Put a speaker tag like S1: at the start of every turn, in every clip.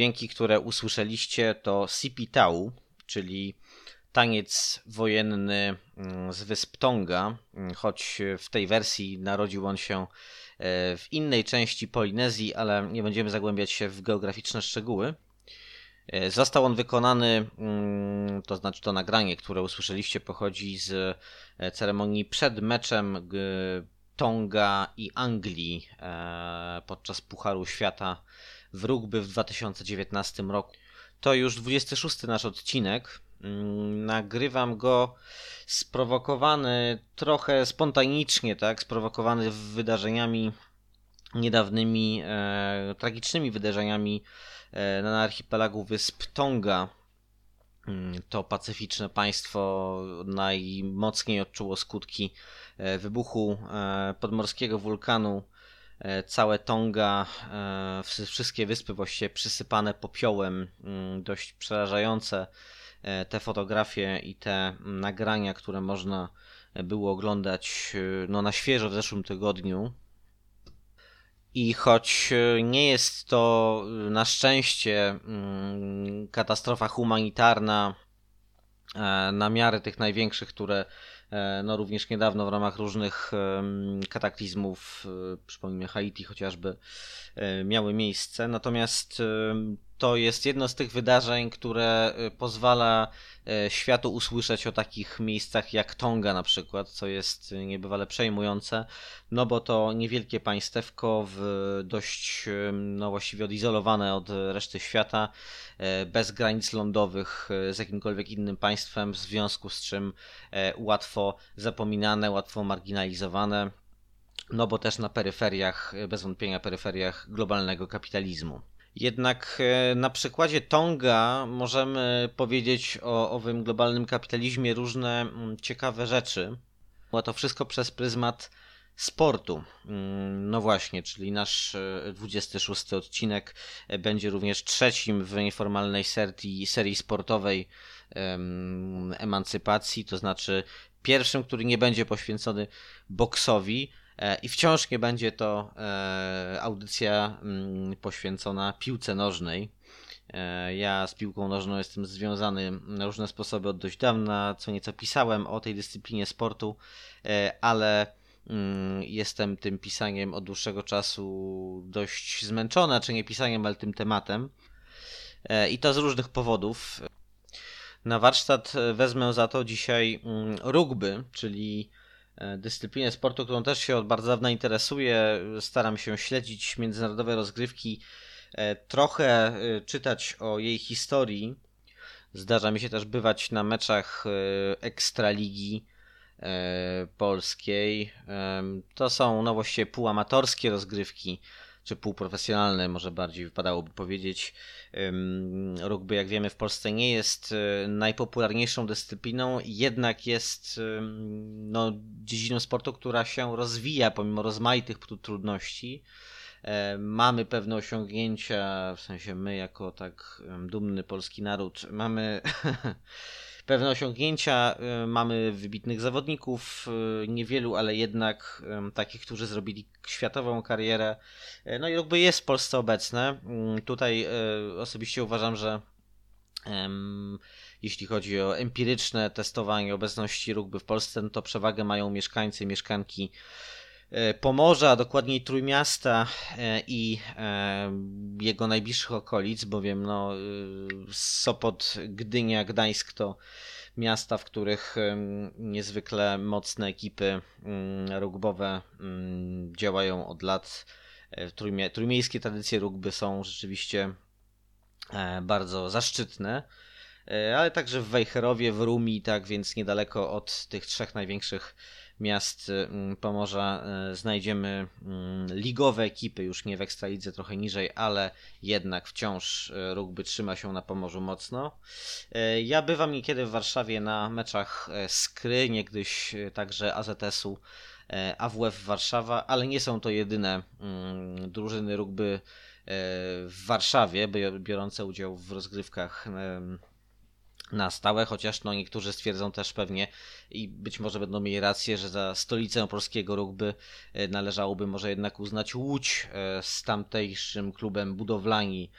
S1: Dźwięki, które usłyszeliście to Sipitau, czyli taniec wojenny mm, z wysp Tonga, mm, choć w tej wersji narodził on się e, w innej części Polinezji, ale nie będziemy zagłębiać się w geograficzne szczegóły. E, Został on wykonany, mm, to znaczy to nagranie, które usłyszeliście, pochodzi z e, ceremonii przed meczem Tonga i Anglii podczas Pucharu Świata w rugby w 2019 roku. To już 26 nasz odcinek. Mm, Nagrywam go sprowokowany trochę spontanicznie, tak? Sprowokowany wydarzeniami niedawnymi, e, tragicznymi wydarzeniami e, na archipelagu wysp Tonga. Mm, To pacyficzne państwo najmocniej odczuło skutki e, wybuchu e, podmorskiego wulkanu całe Tonga, e, wszy- wszystkie wyspy właściwie przysypane popiołem, mm, dość przerażające e, te fotografie i te mm, nagrania, które można było oglądać e, no, na świeżo w zeszłym tygodniu. I choć e, nie jest to e, na szczęście mm, katastrofa humanitarna e, na miarę tych największych, które e, no również niedawno w ramach różnych kataklizmów, e, przypomnijmy Haiti chociażby, e, miały miejsce. Natomiast to jest jedno z tych wydarzeń, które e, pozwala e, światu usłyszeć o takich miejscach jak Tonga na przykład, co jest niebywale przejmujące, no bo to niewielkie państewko w dość em, no właściwie odizolowane od reszty świata, bez granic lądowych z jakimkolwiek innym państwem, w związku z czym łatwo zapominane, łatwo marginalizowane, no bo też na peryferiach, bez wątpienia peryferiach globalnego kapitalizmu. Jednak e, na przykładzie Tonga możemy powiedzieć o owym globalnym kapitalizmie różne mm, ciekawe rzeczy. Było to wszystko przez pryzmat sportu. Mm, No właśnie, czyli nasz e, 26 odcinek e, będzie również trzecim w nieformalnej serii, serii sportowej em, emancypacji, to znaczy pierwszym, który nie będzie poświęcony boksowi e, i wciąż nie będzie to e, audycja mm, poświęcona piłce nożnej. E, Ja z piłką nożną jestem związany na różne sposoby od dość dawna, co nieco pisałem o tej dyscyplinie sportu, e, ale mm, jestem tym pisaniem od dłuższego czasu dość zmęczona, czy nie pisaniem, ale tym tematem. E, I to z różnych powodów. Na warsztat e, wezmę za to dzisiaj mm, rugby, czyli e, dyscyplinę sportu, którą też się od bardzo dawna interesuję. Staram się śledzić międzynarodowe rozgrywki, e, trochę e, czytać o jej historii. Zdarza mi się też bywać na meczach e, Ekstraligi e, polskiej. To są no właściwie półamatorskie rozgrywki, czy półprofesjonalne, może bardziej wypadałoby powiedzieć. Rugby, jak wiemy, w Polsce nie jest e, najpopularniejszą dyscypliną, jednak jest no, dziedziną sportu, która się rozwija pomimo rozmaitych tru- trudności. E, Mamy pewne osiągnięcia, w sensie my, jako tak dumny polski naród, mamy pewne osiągnięcia. Mamy wybitnych zawodników, niewielu, ale jednak takich, którzy zrobili światową karierę. No i rugby jest w Polsce obecne. Mm, tutaj osobiście uważam, że jeśli chodzi o empiryczne testowanie obecności rugby w Polsce, no to przewagę mają mieszkańcy mieszkanki Pomorza, a dokładniej Trójmiasta e, i e, jego najbliższych okolic, bowiem no, Sopot, Gdynia, Gdańsk to miasta, w których niezwykle mocne ekipy mm, rugbowe mm, działają od lat. Trójmiejskie tradycje rugby są rzeczywiście bardzo zaszczytne. E, ale także w Wejherowie, w Rumi, tak więc niedaleko od tych trzech największych miast mm, Pomorza e, znajdziemy mm, ligowe ekipy, już nie w Ekstralidze, trochę niżej, ale jednak wciąż e, rugby trzyma się na Pomorzu mocno. Ja bywam niekiedy w Warszawie na meczach Skry, niegdyś także AZS-u AWF Warszawa, ale nie są to jedyne mm, drużyny rugby w Warszawie, biorące udział w rozgrywkach na stałe, chociaż no niektórzy stwierdzą też pewnie i być może będą mieli rację, że za stolicę polskiego rugby e, należałoby może jednak uznać Łódź e, z tamtejszym klubem Budowlani,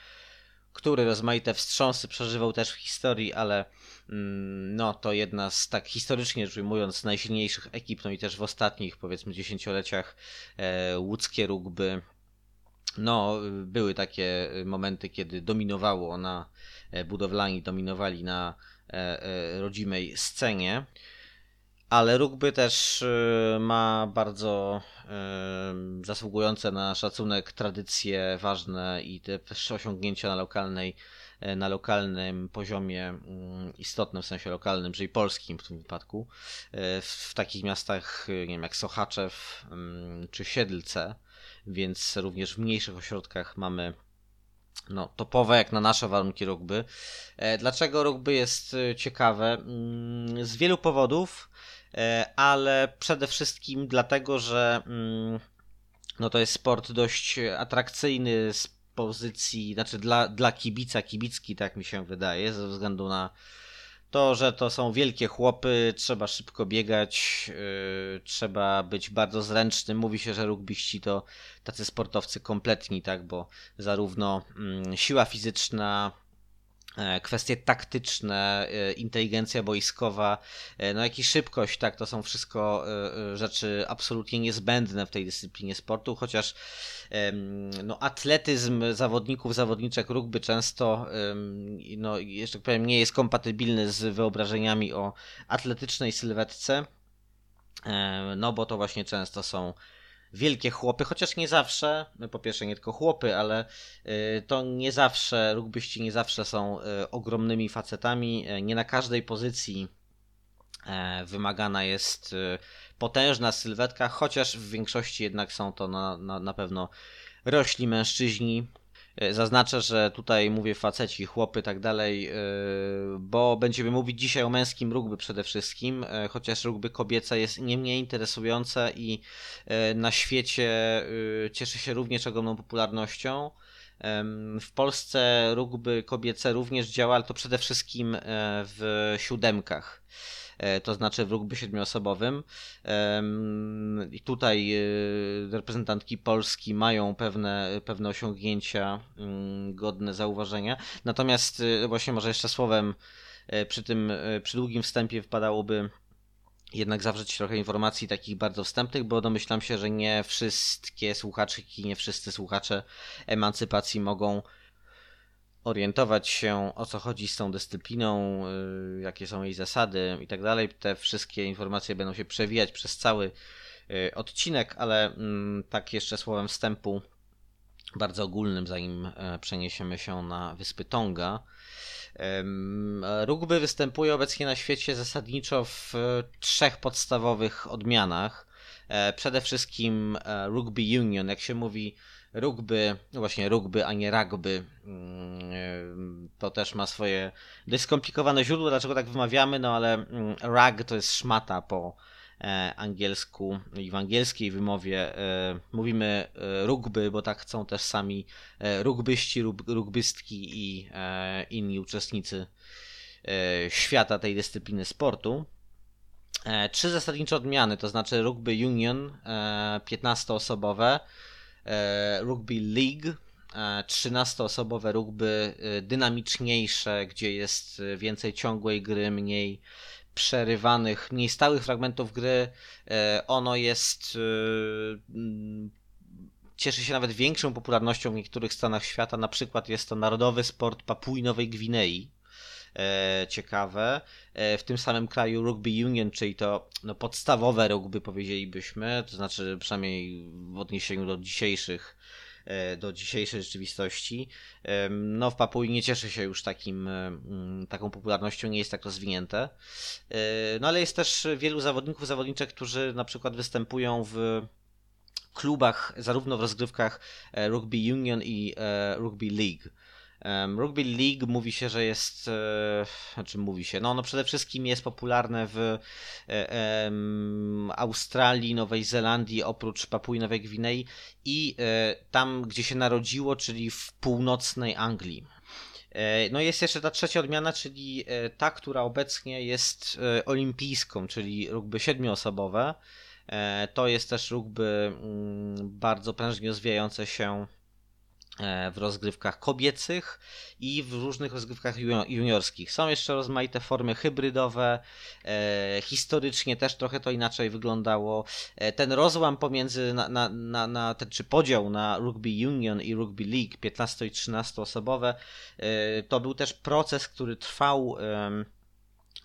S1: który rozmaite wstrząsy przeżywał też w historii, ale mm, no to jedna z tak historycznie rzecz ujmując najsilniejszych ekip, no i też w ostatnich powiedzmy dziesięcioleciach e, łódzkie rugby no, były takie momenty, kiedy dominowało na E, budowlani dominowali na e, e, rodzimej scenie. Ale rugby też ma bardzo zasługujące na szacunek tradycje ważne i te osiągnięcia na lokalnej na lokalnym poziomie mm, istotnym, w sensie lokalnym, czyli polskim w tym wypadku, w takich miastach nie wiem, jak Sochaczew mm, czy Siedlce, więc również w mniejszych ośrodkach mamy no, topowe jak na nasze warunki rugby. E, dlaczego rugby jest e, ciekawe? Mm, z wielu powodów, e, ale przede wszystkim dlatego, że mm, no to jest sport dość atrakcyjny z pozycji, znaczy dla, dla kibica, kibicki, tak mi się wydaje, ze względu na to, że to są wielkie chłopy, trzeba szybko biegać, yy, trzeba być bardzo zręcznym. Mówi się, że rugbyści to tacy sportowcy kompletni, tak, bo zarówno yy, siła fizyczna, kwestie taktyczne, e, inteligencja boiskowa, e, no jak i szybkość, tak, to są wszystko rzeczy absolutnie niezbędne w tej dyscyplinie sportu, chociaż no, atletyzm zawodników, zawodniczek rugby często, no, jeszcze tak powiem, nie jest kompatybilny z wyobrażeniami o atletycznej sylwetce, no bo to właśnie często są wielkie chłopy, chociaż nie zawsze, no, po pierwsze nie tylko chłopy, ale y, to nie zawsze, rugbyści nie zawsze są y, ogromnymi facetami, y, nie na każdej pozycji e, wymagana jest potężna sylwetka, chociaż w większości jednak są to na, na, na pewno rośli mężczyźni, zaznaczę, że tutaj mówię faceci, chłopy, tak dalej, e, bo będziemy mówić dzisiaj o męskim rugby przede wszystkim, e, chociaż rugby kobiece jest nie mniej interesujące i na świecie cieszy się również ogromną popularnością. W Polsce rugby kobiece również działa, ale to przede wszystkim w siódemkach. E, to znaczy w rugby siedmioosobowym. I tutaj e, reprezentantki Polski mają pewne, pewne osiągnięcia mm, godne zauważenia. Natomiast e, właśnie może jeszcze słowem przy tym, przy długim wstępie wypadałoby jednak zawrzeć trochę informacji takich bardzo wstępnych, bo domyślam się, że nie wszystkie słuchaczki, nie wszyscy słuchacze emancypacji mogą orientować się o co chodzi z tą dyscypliną, y, jakie są jej zasady i tak dalej. Te wszystkie informacje będą się przewijać przez cały y, odcinek, ale mm, tak jeszcze słowem wstępu bardzo ogólnym, zanim e, przeniesiemy się na wyspy Tonga. Rugby występuje obecnie na świecie zasadniczo w trzech podstawowych odmianach. E, przede wszystkim e, Rugby Union, jak się mówi rugby, no właśnie rugby, a nie rugby, mm, to też ma swoje dość skomplikowane źródło, dlaczego tak wymawiamy, no ale mm, rug to jest szmata po e, angielsku i w angielskiej wymowie e, mówimy e, rugby, bo tak chcą też sami rugbyści, rugbystki i inni uczestnicy świata tej dyscypliny sportu. Trzy zasadnicze odmiany, to znaczy Rugby Union 15-osobowe, Rugby League 13-osobowe rugby dynamiczniejsze, gdzie jest więcej ciągłej gry, mniej przerywanych, mniej stałych fragmentów gry. Ono jest cieszy się nawet większą popularnością w niektórych stanach świata. Na przykład jest to narodowy sport Papui Nowej Gwinei. E, ciekawe. E, w tym samym kraju Rugby Union, czyli to no, podstawowe rugby powiedzielibyśmy, to znaczy przynajmniej w odniesieniu do dzisiejszych e, do dzisiejszej rzeczywistości. No w Papui nie cieszy się już takim, e, taką popularnością, nie jest tak rozwinięte. No ale jest też wielu zawodników, zawodniczek, którzy na przykład występują w klubach, zarówno w rozgrywkach Rugby Union i Rugby League. Rugby League mówi się, że jest, e, znaczy mówi się, no, no przede wszystkim jest popularne w Australii, Nowej Zelandii, oprócz Papui Nowej Gwinei i tam, gdzie się narodziło, czyli w północnej Anglii. No jest jeszcze ta trzecia odmiana, czyli ta, która obecnie jest olimpijską, czyli rugby siedmioosobowe. E, to jest też rugby mm, bardzo prężnie rozwijające się e, w rozgrywkach kobiecych i w różnych rozgrywkach juniorskich. Są jeszcze rozmaite formy hybrydowe. E, historycznie też trochę to inaczej wyglądało. ten rozłam pomiędzy, na, na, na, na czy podział na rugby union i rugby league 15 i 13 osobowe, to był też proces, który trwał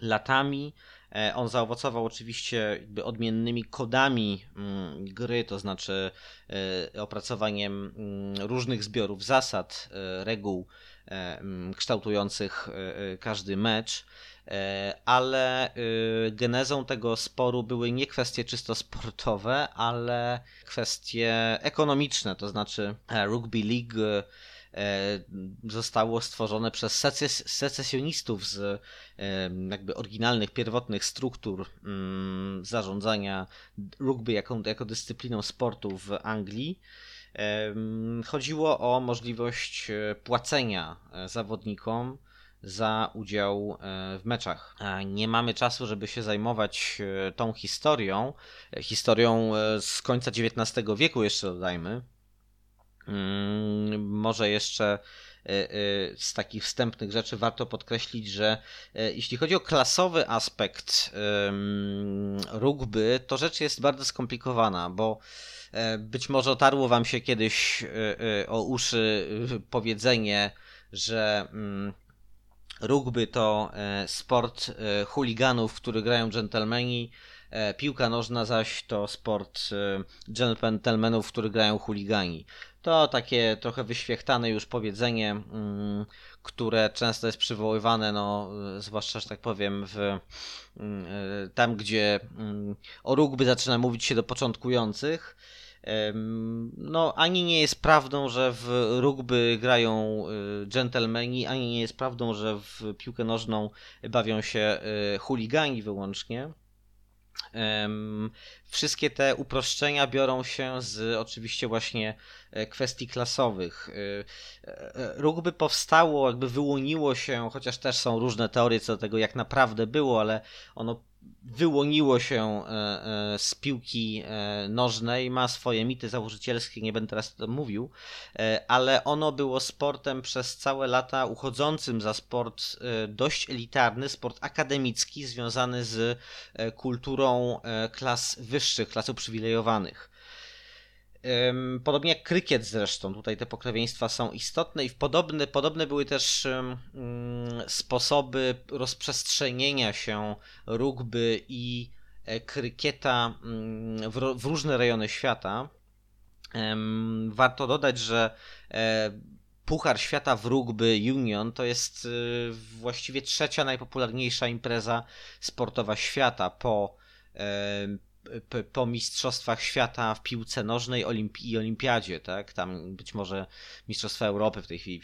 S1: latami. E, on zaowocował oczywiście odmiennymi kodami mm, gry, to znaczy e, opracowaniem mm, różnych zbiorów zasad, e, reguł mm, kształtujących każdy mecz. Ale genezą tego sporu były nie kwestie czysto sportowe, ale kwestie ekonomiczne, to znaczy Rugby League zostało stworzone przez seces secesjonistów z e, jakby oryginalnych, pierwotnych struktur mm, zarządzania rugby jako, jako dyscypliną sportu w Anglii. E, chodziło o możliwość płacenia zawodnikom za udział w meczach. Nie mamy czasu, żeby się zajmować tą historią. Historią z końca XIX wieku, jeszcze dodajmy. Mm, może jeszcze e, e, z takich wstępnych rzeczy warto podkreślić, że e, jeśli chodzi o klasowy aspekt rugby, to rzecz jest bardzo skomplikowana, bo być może otarło wam się kiedyś o uszy powiedzenie, że mm, rugby to sport chuliganów, w który grają dżentelmeni, piłka nożna zaś to sport dżentelmenów, w który grają chuligani. To takie trochę wyświechtane już powiedzenie, mm, które często jest przywoływane, no, zwłaszcza, że tak powiem, w, mm, e, tam, gdzie mm, o rugby zaczyna mówić się do początkujących. No, ani nie jest prawdą, że w rugby grają e, dżentelmeni, ani nie jest prawdą, że w piłkę nożną bawią się chuligani wyłącznie. Wszystkie te uproszczenia biorą się z oczywiście właśnie e, kwestii klasowych. E, e, rugby powstało, jakby wyłoniło się, chociaż też są różne teorie co do tego, jak naprawdę było, ale ono wyłoniło się e, e, z piłki e, nożnej, ma swoje mity założycielskie, nie będę teraz o tym mówił, ale ono było sportem przez całe lata uchodzącym za sport dość elitarny, sport akademicki związany z kulturą klas wyższych, klas uprzywilejowanych. Podobnie jak krykiet zresztą, tutaj te pokrewieństwa są istotne i podobne, podobne były też mm, sposoby rozprzestrzenienia się rugby i e, krykieta mm, w, różne rejony świata. Warto dodać, że e, Puchar Świata w Rugby Union to jest e, właściwie trzecia najpopularniejsza impreza sportowa świata po po Mistrzostwach Świata w piłce nożnej Olimpi i Olimpiadzie, tak? Tam być może Mistrzostwa Europy w tej chwili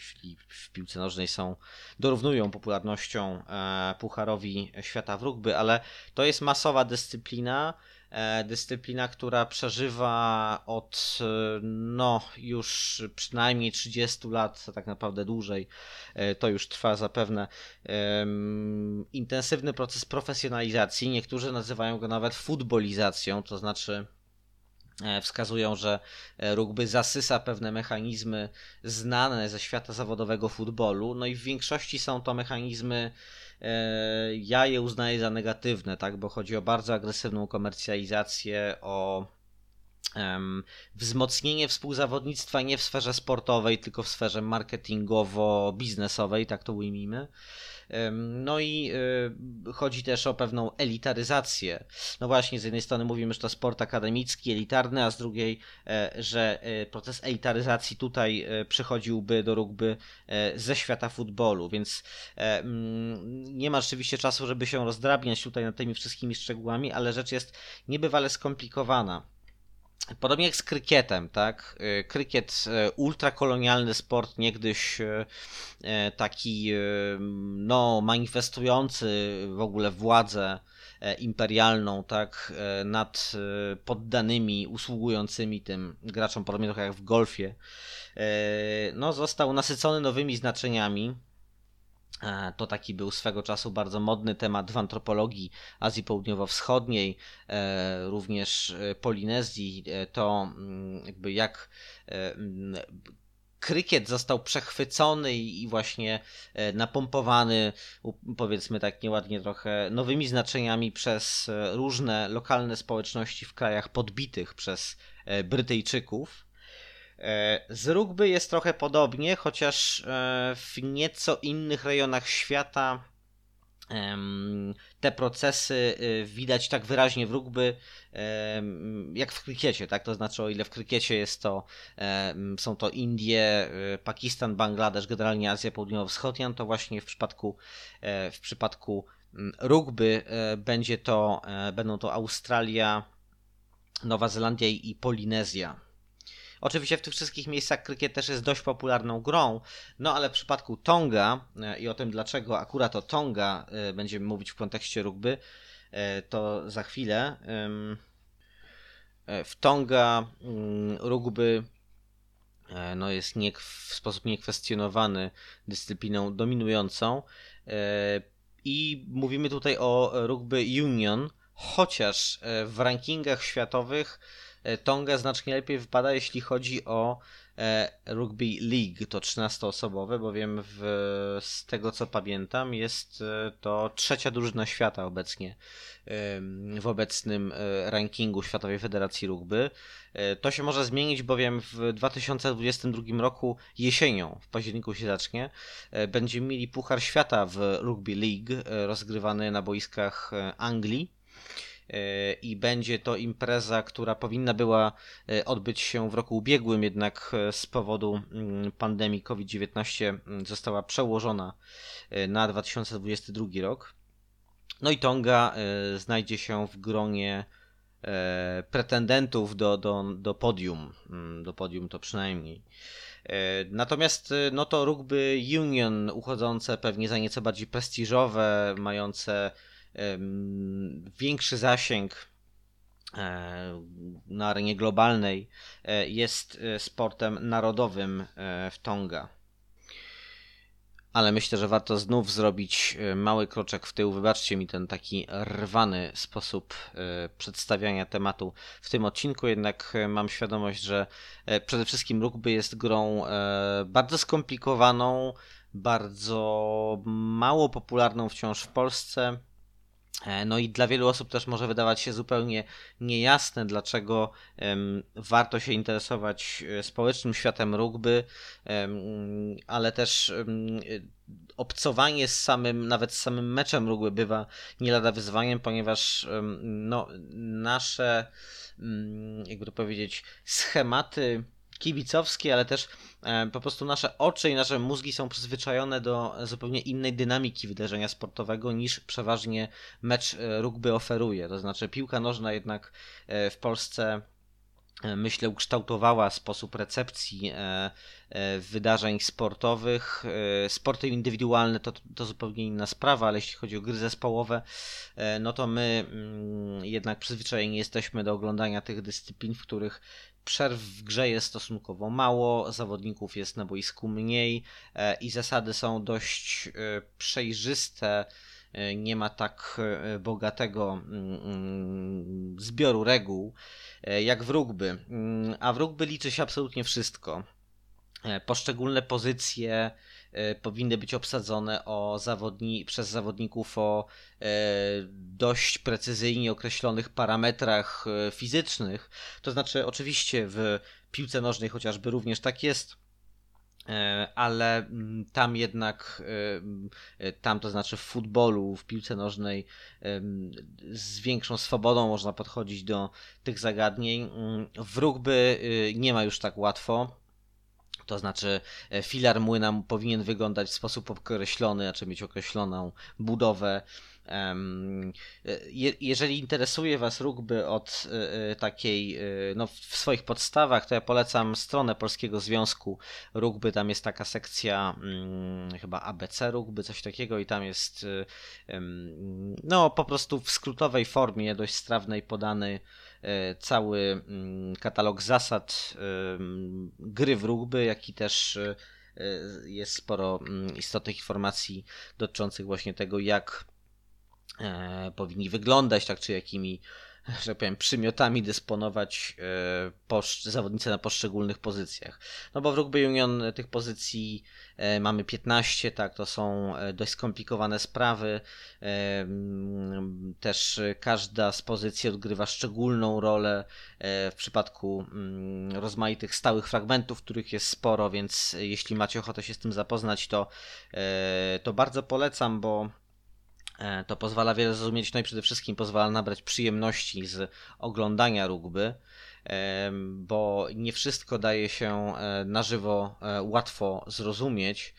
S1: w, piłce nożnej są, dorównują popularnością e, Pucharowi Świata w rugby, ale to jest masowa dyscyplina. E, dyscyplina, która przeżywa od no już przynajmniej 30 lat, tak naprawdę dłużej, to już trwa zapewne intensywny proces profesjonalizacji. Niektórzy nazywają go nawet futbolizacją, to znaczy E, wskazują, że e, rugby zasysa pewne mechanizmy znane ze świata zawodowego futbolu, no i w większości są to mechanizmy, e, ja je uznaję za negatywne, tak, bo chodzi o bardzo agresywną komercjalizację, o wzmocnienie współzawodnictwa nie w sferze sportowej, tylko w sferze marketingowo-biznesowej, tak to ujmijmy. No i y, chodzi też o pewną elitaryzację. No właśnie, z jednej strony mówimy, że to sport akademicki, elitarny, a z drugiej, e, że e, proces elitaryzacji tutaj e, przychodziłby do rugby ze świata futbolu, więc nie ma rzeczywiście czasu, żeby się rozdrabniać tutaj nad tymi wszystkimi szczegółami, ale rzecz jest niebywale skomplikowana. Podobnie jak z krykietem, tak? Y, krykiet, y, ultrakolonialny sport, niegdyś y, taki no, manifestujący w ogóle władzę imperialną, tak, nad poddanymi, usługującymi tym graczom, podobnie trochę jak w golfie, no, został nasycony nowymi znaczeniami. E, to taki był swego czasu bardzo modny temat w antropologii Azji Południowo-Wschodniej, e, również e, Polinezji. To mm, jakby jak mm, krykiet został przechwycony i właśnie napompowany, powiedzmy tak nieładnie trochę, nowymi znaczeniami przez różne lokalne społeczności w krajach podbitych przez Brytyjczyków. E, z rugby jest trochę podobnie, chociaż e, w nieco innych rejonach świata te procesy e, widać tak wyraźnie w rugby jak w krykiecie, tak? To znaczy o ile w krykiecie jest to są to Indie, Pakistan, Bangladesz, generalnie Azja Południowo-Wschodnia, to właśnie w przypadku w przypadku rugby będzie to będą to Australia, Nowa Zelandia i Polinezja. Oczywiście w tych wszystkich miejscach krykiet też jest dość popularną grą, no ale w przypadku Tonga e, i o tym dlaczego akurat o Tonga e, będziemy mówić w kontekście rugby, e, to za chwilę. W Tonga mm, rugby no jest nie, w sposób niekwestionowany dyscypliną dominującą i mówimy tutaj o rugby union, chociaż w rankingach światowych Tonga znacznie lepiej wypada, jeśli chodzi o e, Rugby League, to 13-osobowe, bowiem w, z tego co pamiętam jest e, to trzecia drużyna świata obecnie w obecnym rankingu Światowej Federacji Rugby. To się może zmienić, bowiem w 2022 roku jesienią, w październiku się zacznie, będziemy mieli Puchar Świata w Rugby League rozgrywany na boiskach Anglii E, i będzie to impreza, która powinna była e, odbyć się w roku ubiegłym, jednak e, z powodu mm, pandemii COVID-19 mm, została przełożona na 2022 rok. No i Tonga znajdzie się w gronie pretendentów do, do, do podium, mm, do podium to przynajmniej. Natomiast no to rugby union uchodzące pewnie za nieco bardziej prestiżowe, mające większy zasięg e, na arenie globalnej e, jest e, sportem narodowym w Tonga. Ale myślę, że warto znów zrobić mały kroczek w tył. Wybaczcie mi ten taki rwany sposób przedstawiania tematu w tym odcinku, jednak mam świadomość, że przede wszystkim rugby jest grą bardzo skomplikowaną, bardzo mało popularną wciąż w Polsce no i dla wielu osób też może wydawać się zupełnie niejasne, dlaczego warto się interesować e, społecznym światem rugby, ale też obcowanie z samym, nawet z samym meczem rugby bywa nie lada wyzwaniem, ponieważ no, nasze, mm, jakby to powiedzieć, schematy kibicowskie, ale też e, po prostu nasze oczy i nasze mózgi są przyzwyczajone do zupełnie innej dynamiki wydarzenia sportowego niż przeważnie mecz e, rugby oferuje. To znaczy piłka nożna jednak e, w Polsce myślę, ukształtowała sposób recepcji wydarzeń sportowych. Sporty indywidualne to, to zupełnie inna sprawa, ale jeśli chodzi o gry zespołowe, no to my mm, jednak przyzwyczajeni jesteśmy do oglądania tych dyscyplin, w których Przerw w grze jest stosunkowo mało, zawodników jest na boisku mniej e, i zasady są dość e, przejrzyste. E, nie ma tak bogatego mm, mm, zbioru reguł jak w rugby. Mm, a w rugby liczy się absolutnie wszystko. Poszczególne pozycje powinny być obsadzone o zawodni przez zawodników o e, dość precyzyjnie określonych parametrach e, fizycznych. To znaczy, oczywiście w piłce nożnej chociażby również tak jest ale mm, tam jednak, tam to znaczy w futbolu, w piłce nożnej z większą swobodą można podchodzić do tych zagadnień. Mm, w rugby nie ma już tak łatwo. To znaczy, e, filar młyna powinien wyglądać w sposób określony, znaczy mieć określoną budowę. E, jeżeli interesuje Was rugby od e, takiej, no w swoich podstawach, to ja polecam stronę Polskiego Związku Rugby. Tam jest taka sekcja, hmm, chyba ABC Rugby, coś takiego, i tam jest, no po prostu w skrótowej formie, dość strawnej, podany cały mm, katalog zasad gry w rugby, jak i też e, jest sporo mm, istotnych informacji dotyczących właśnie tego, jak e, powinni wyglądać, tak czy jakimi że tak powiem, przymiotami dysponować e, zawodnicy na poszczególnych pozycjach. No bo w Rugby Union tych pozycji e, mamy 15, tak, to są e, dość skomplikowane sprawy. Też każda z pozycji odgrywa szczególną rolę w przypadku mm, rozmaitych stałych fragmentów, których jest sporo, więc jeśli macie ochotę się z tym zapoznać, to, to bardzo polecam, bo to pozwala wiele zrozumieć, no i przede wszystkim pozwala nabrać przyjemności z oglądania rugby, e, bo nie wszystko daje się e, na żywo łatwo zrozumieć,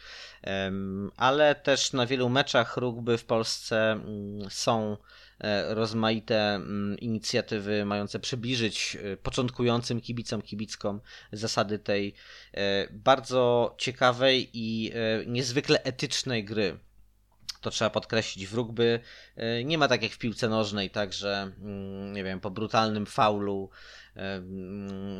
S1: ale też na wielu meczach rugby w Polsce mm, są rozmaite mm, inicjatywy mające przybliżyć początkującym kibicom, kibickom zasady tej bardzo ciekawej i niezwykle etycznej gry to trzeba podkreślić, w rugby e, nie ma tak jak w piłce nożnej, tak, że mm, nie wiem, po brutalnym faulu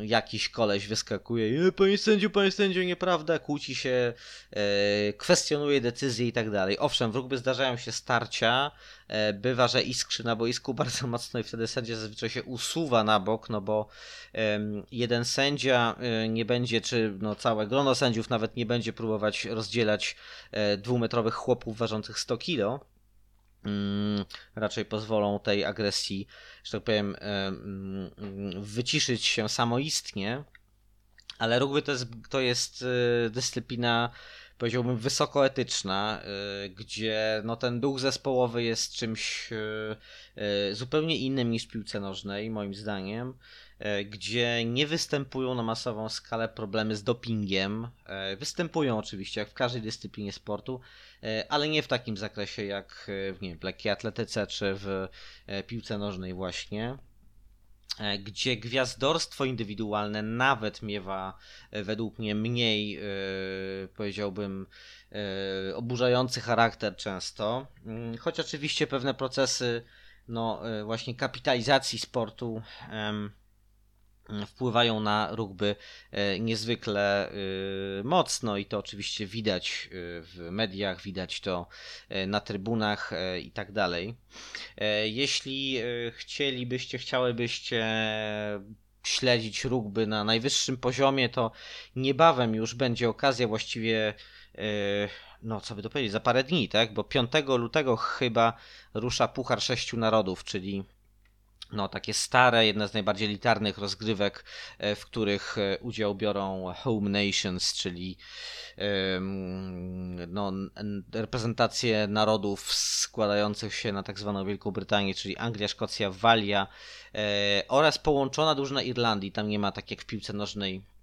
S1: jakiś koleś wyskakuje, panie sędziu, panie sędziu, nieprawda, kłóci się, e, kwestionuje decyzje i tak dalej. Owszem, w rugby zdarzają się starcia, e, bywa, że iskrzy na boisku bardzo mocno i wtedy sędzia zazwyczaj się usuwa na bok, no bo jeden sędzia e, nie będzie, czy no całe grono sędziów nawet nie będzie próbować rozdzielać dwumetrowych chłopów ważących 100 kilo, raczej pozwolą tej agresji, że tak powiem, mm, wyciszyć się samoistnie. Ale rugby to jest, to jest e, dyscyplina, powiedziałbym, wysokoetyczna, e, gdzie no, ten duch zespołowy jest czymś e, zupełnie innym niż w piłce nożnej, moim zdaniem. E, gdzie nie występują na masową skalę problemy z dopingiem. E, występują oczywiście, jak w każdej dyscyplinie sportu, e, ale nie w takim zakresie jak w, nie wiem, lekkiej atletyce czy w piłce nożnej właśnie gdzie gwiazdorstwo indywidualne nawet miewa według mnie mniej, powiedziałbym, oburzający charakter często, mm, choć oczywiście pewne procesy no właśnie kapitalizacji sportu wpływają na rugby e, niezwykle e, mocno i to oczywiście widać e, w mediach, widać to na trybunach i tak dalej. Jeśli chcielibyście, chciałybyście śledzić rugby na najwyższym poziomie, to niebawem już będzie okazja właściwie no co by to powiedzieć, za parę dni, tak? Bo 5 lutego chyba rusza Puchar Sześciu Narodów, czyli no, takie stare, jedna z najbardziej elitarnych rozgrywek, e, w których e, udział biorą home nations, czyli no, reprezentacje narodów składających się na tak zwaną Wielką Brytanię, czyli Anglia, Szkocja, Walia e, oraz połączona drużyna Irlandii. Tam nie ma tak jak w piłce nożnej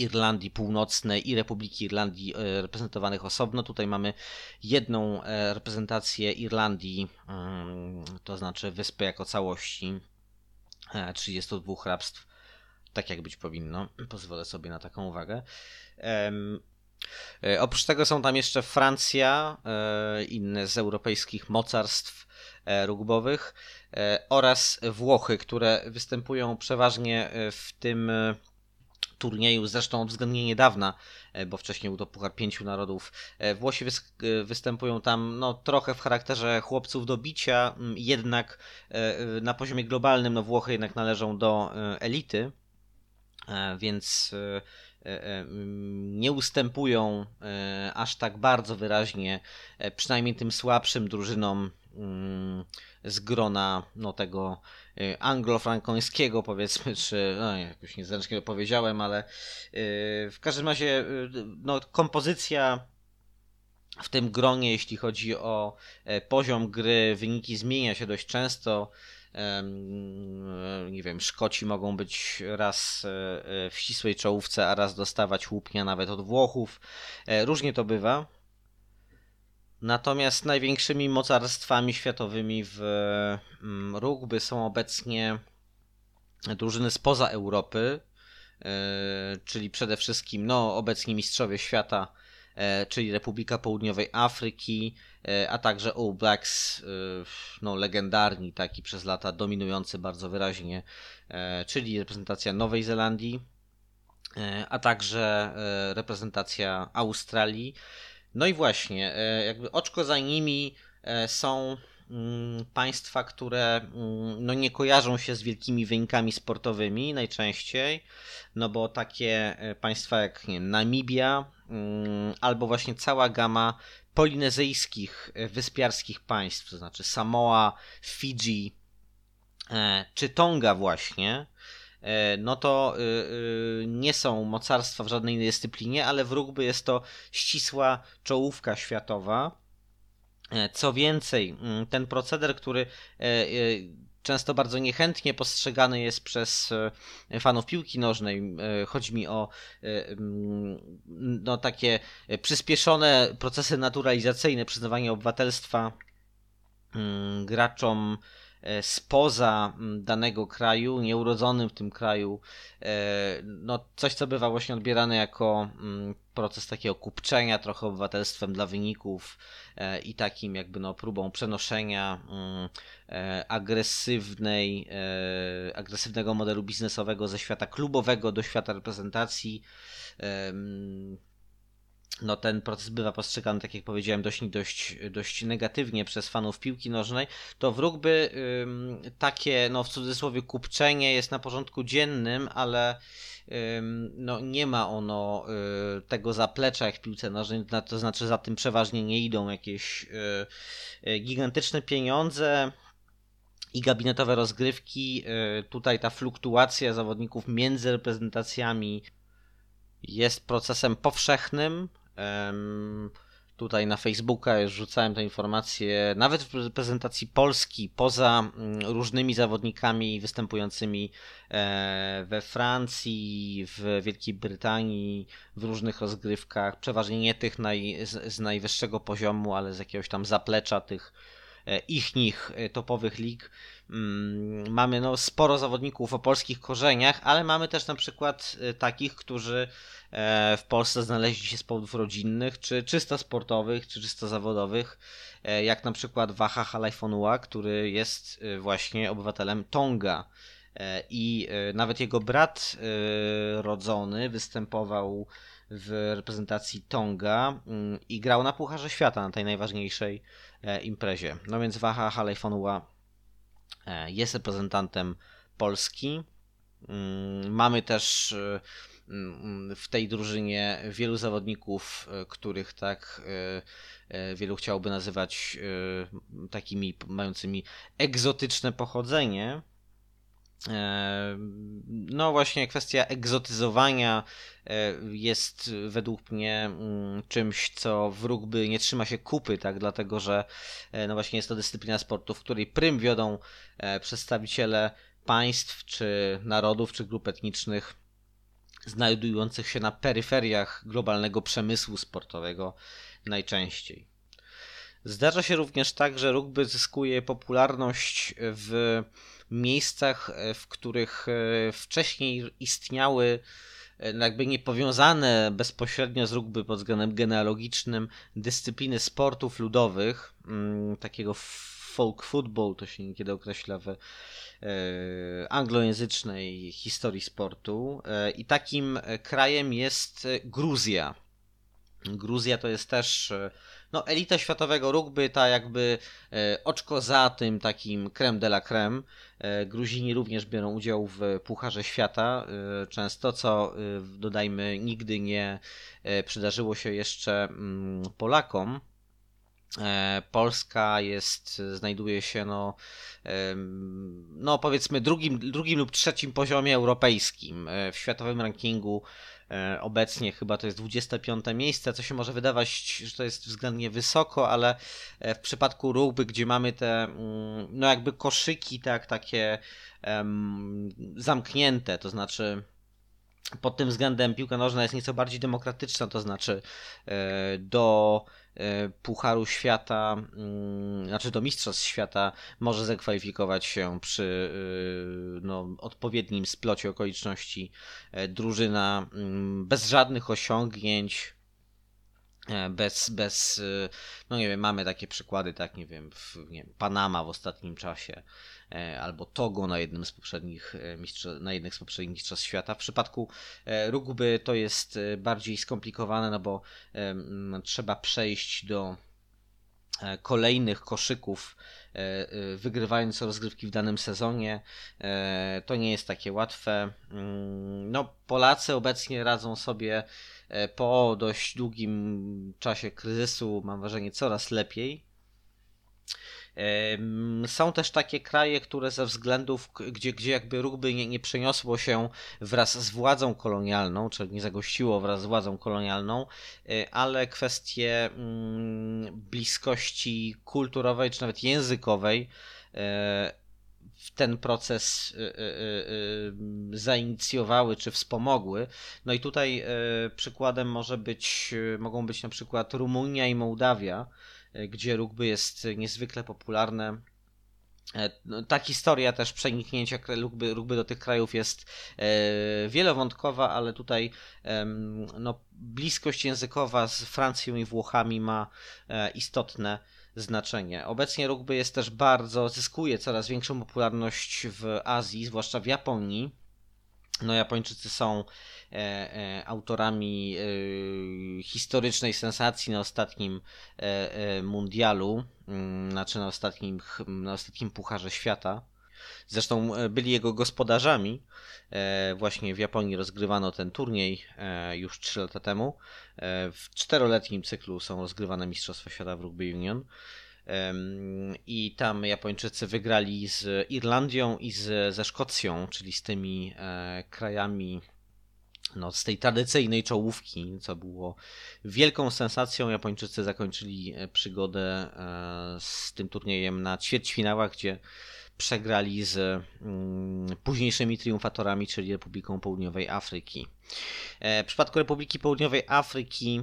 S1: Irlandii Północnej i Republiki Irlandii e, reprezentowanych osobno. Tutaj mamy jedną e, reprezentację Irlandii, mm, to znaczy wyspy jako całości, 32 e, hrabstw tak jak być powinno. Pozwolę sobie na taką uwagę. Oprócz tego są tam jeszcze Francja, inne z europejskich mocarstw rugbowych oraz Włochy, które występują przeważnie w tym turnieju, zresztą względnie niedawna, bo wcześniej był to Puchar Pięciu Narodów. Włosi występują tam no, trochę w charakterze chłopców do bicia, jednak na poziomie globalnym no, Włochy jednak należą do elity, więc E, e, nie ustępują e, aż tak bardzo wyraźnie, przynajmniej tym słabszym drużynom mm, z grona no, tego anglofrankońskiego powiedzmy, czy no, jakoś niezręcznie powiedziałem, ale w każdym razie no, kompozycja w tym gronie, jeśli chodzi o poziom gry, wyniki zmienia się dość często. Nie wiem, Szkoci mogą być raz e, e, w ścisłej czołówce, a raz dostawać łupnia nawet od Włochów. E, różnie to bywa. Natomiast największymi mocarstwami światowymi w mm, rugby są obecnie drużyny spoza Europy, czyli przede wszystkim no, obecni mistrzowie świata E, czyli Republika Południowej Afryki, e, a także All Blacks, e, no, legendarni, taki przez lata dominujący bardzo wyraźnie, czyli reprezentacja Nowej Zelandii, a także reprezentacja Australii. No i właśnie, jakby oczko za nimi są mm, państwa, które mm, no, nie kojarzą się z wielkimi wynikami sportowymi najczęściej, no bo takie państwa jak wiem, Namibia, Mm, albo właśnie cała gama polinezyjskich, e, wyspiarskich państw, to znaczy Samoa, Fidżi e, czy Tonga właśnie, e, no to nie są mocarstwa w żadnej dyscyplinie, ale w rugby jest to ścisła czołówka światowa. Co więcej, mm, ten proceder, który często bardzo niechętnie postrzegany jest przez e, fanów piłki nożnej. E, chodzi mi o e, no, takie przyspieszone procesy naturalizacyjne, przyznawanie obywatelstwa mm, graczom E, spoza mm, danego kraju, nieurodzonym w tym kraju, e, no coś, co bywa właśnie odbierane jako mm, proces takiego kupczenia trochę obywatelstwem dla wyników e, i takim jakby no próbą przenoszenia mm, agresywnej, agresywnego modelu biznesowego ze świata klubowego do świata reprezentacji no ten proces bywa postrzegany, tak jak powiedziałem, dość, dość, dość negatywnie przez fanów piłki nożnej, to w rugby ym, takie, no w cudzysłowie, kupczenie jest na porządku dziennym, ale ym, no, nie ma ono y, tego zaplecza jak w piłce nożnej, to znaczy za tym przeważnie nie idą jakieś y, y, gigantyczne pieniądze, i gabinetowe rozgrywki. Y, tutaj ta fluktuacja zawodników między reprezentacjami jest procesem powszechnym, Tutaj na Facebooka już rzucałem te informacje, nawet w prezentacji Polski, poza mm, różnymi zawodnikami występującymi e, we Francji, w Wielkiej Brytanii, w różnych rozgrywkach, przeważnie nie tych naj, z, z najwyższego poziomu, ale z jakiegoś tam zaplecza tych e, ich nich e, topowych lig. Mm, mamy no, sporo zawodników o polskich korzeniach, ale mamy też na przykład takich, którzy E, w Polsce znaleźli się z powodów rodzinnych, czy czysto sportowych, czy czysto zawodowych, e, jak na przykład Waha Halaifonua, który jest e, właśnie obywatelem Tonga. I nawet jego brat rodzony występował w reprezentacji Tonga mm, i grał na Pucharze Świata, na tej najważniejszej imprezie. No więc Waha Halaifonua jest reprezentantem Polski. Mm, mamy też Mm, w tej drużynie wielu zawodników, e, których tak e, e, wielu chciałoby nazywać takimi mającymi egzotyczne pochodzenie. No właśnie kwestia egzotyzowania jest według mnie mm, czymś, co w rugby nie trzyma się kupy, tak, dlatego że no właśnie jest to dyscyplina sportu, w której prym wiodą przedstawiciele państw, czy narodów, czy grup etnicznych znajdujących się na peryferiach globalnego przemysłu sportowego najczęściej. Zdarza się również tak, że rugby zyskuje popularność w miejscach, w których wcześniej istniały no jakby niepowiązane bezpośrednio z rugby pod względem genealogicznym dyscypliny sportów ludowych, mm, takiego folk football to się niekiedy określa w e, anglojęzycznej historii sportu. E, I takim krajem jest Gruzja. Gruzja to jest też no, elita światowego rugby, ta jakby oczko za tym takim creme de la creme. Gruzini również biorą udział w Pucharze Świata często, co dodajmy nigdy nie przydarzyło się jeszcze mm, Polakom. E, Polska jest, znajduje się no, no powiedzmy drugim, drugim lub trzecim poziomie europejskim e, w światowym rankingu. E, obecnie chyba to jest 25 miejsce, co się może wydawać, że to jest względnie wysoko, ale w przypadku rugby, gdzie mamy te mm, no jakby koszyki tak takie um, zamknięte, to znaczy pod tym względem piłka nożna jest nieco bardziej demokratyczna, to znaczy do E, Pucharu Świata, mm, znaczy do Mistrzostw Świata może zakwalifikować się przy e, no, odpowiednim splocie okoliczności e, drużyna mm, bez żadnych osiągnięć, bez, bez, no nie wiem, mamy takie przykłady, tak, nie wiem, w, nie wiem, Panama w ostatnim czasie, E, albo Togo na jednym z poprzednich e, na jednych z poprzednich mistrzostw świata. W przypadku e, rugby to jest bardziej skomplikowane, no bo trzeba przejść do kolejnych koszyków, wygrywając rozgrywki w danym sezonie. To nie jest takie łatwe. Mm, no, Polacy obecnie radzą sobie po dość długim czasie kryzysu, mam wrażenie, coraz lepiej. Są też takie kraje, które ze względów, gdzie, gdzie jakby rugby nie, nie przeniosło się wraz z władzą kolonialną, czy nie zagościło wraz z władzą kolonialną, e, ale kwestie mm, bliskości kulturowej, czy nawet językowej e, w ten proces e, zainicjowały czy wspomogły. No i tutaj przykładem może być, mogą być na przykład Rumunia i Mołdawia, gdzie rugby jest niezwykle popularne. E, no, ta historia też przeniknięcia rugby, rugby do tych krajów jest e, wielowątkowa, ale tutaj no, bliskość językowa z Francją i Włochami ma istotne znaczenie. Obecnie rugby jest też bardzo, zyskuje coraz większą popularność w Azji, zwłaszcza w Japonii. No, Japończycy są e, e, autorami e, historycznej sensacji na ostatnim mundialu, mm, znaczy na ostatnim, na ostatnim Pucharze Świata. Zresztą byli jego gospodarzami. Właśnie w Japonii rozgrywano ten turniej już 3 lata temu. W czteroletnim cyklu są rozgrywane Mistrzostwa Świata w Rugby Union. I tam Japończycy wygrali z Irlandią i z, ze Szkocją, czyli z tymi e, krajami no, z tej tradycyjnej czołówki, co było wielką sensacją. Japończycy zakończyli e, przygodę e, z tym turniejem na ćwierćfinałach, gdzie przegrali z mm, późniejszymi triumfatorami, czyli Republiką Południowej Afryki. W przypadku Republiki Południowej Afryki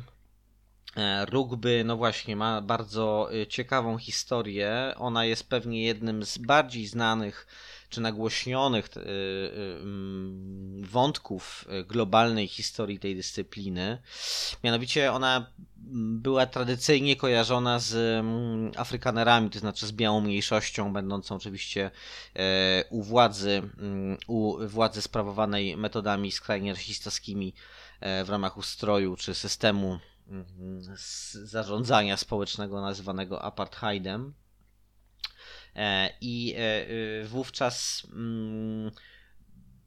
S1: rugby, no właśnie, ma bardzo y, ciekawą historię. Ona jest pewnie jednym z bardziej znanych czy nagłośnionych y, y, mm, wątków globalnej historii tej dyscypliny. Mianowicie ona była tradycyjnie kojarzona z mm, Afrykanerami, to znaczy z białą mniejszością, będącą oczywiście e, u władzy, mm, u władzy sprawowanej metodami skrajnie rasistowskimi e, w ramach ustroju czy systemu zarządzania społecznego nazywanego apartheidem. E, I e, e, wówczas mm,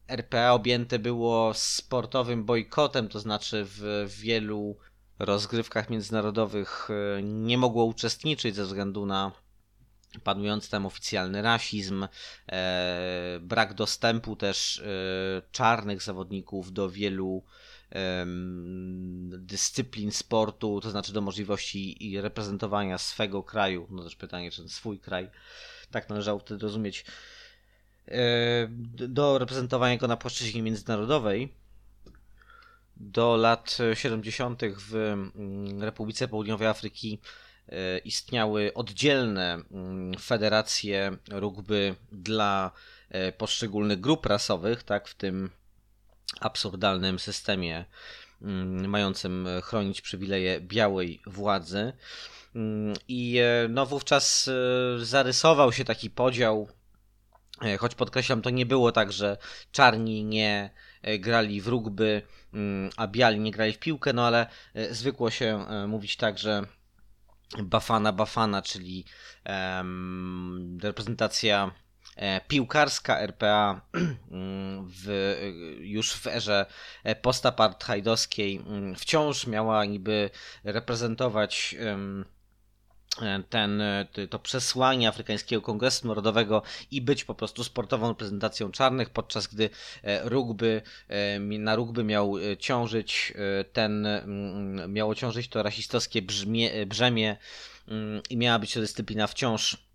S1: RPA objęte było sportowym bojkotem, to znaczy w wielu rozgrywkach międzynarodowych nie mogło uczestniczyć ze względu na panujący tam oficjalny rasizm, brak dostępu też czarnych zawodników do wielu dyscyplin sportu, to znaczy do możliwości i reprezentowania swego kraju, no też pytanie, czy swój kraj, tak należało wtedy rozumieć, do reprezentowania go na płaszczyźnie międzynarodowej. Do lat 70. w Republice Południowej Afryki istniały oddzielne federacje rugby dla poszczególnych grup rasowych, tak, w tym absurdalnym systemie mm, mającym chronić przywileje białej władzy. Mm, I no wówczas zarysował się taki podział, choć podkreślam, to nie było tak, że czarni nie grali w rugby, mm, a biali nie grali w piłkę, no ale zwykło się mówić tak, że Bafana Bafana, czyli um, reprezentacja e, piłkarska RPA w, już w erze postapartheidowskiej mm, wciąż miała niby reprezentować ten, to przesłanie Afrykańskiego Kongresu Narodowego i być po prostu sportową reprezentacją czarnych, podczas gdy e, rugby, e, na rugby miał e, ciążyć ten, mm, miało ciążyć to rasistowskie brzmie, brzemię mm, i miała być to dyscyplina wciąż E,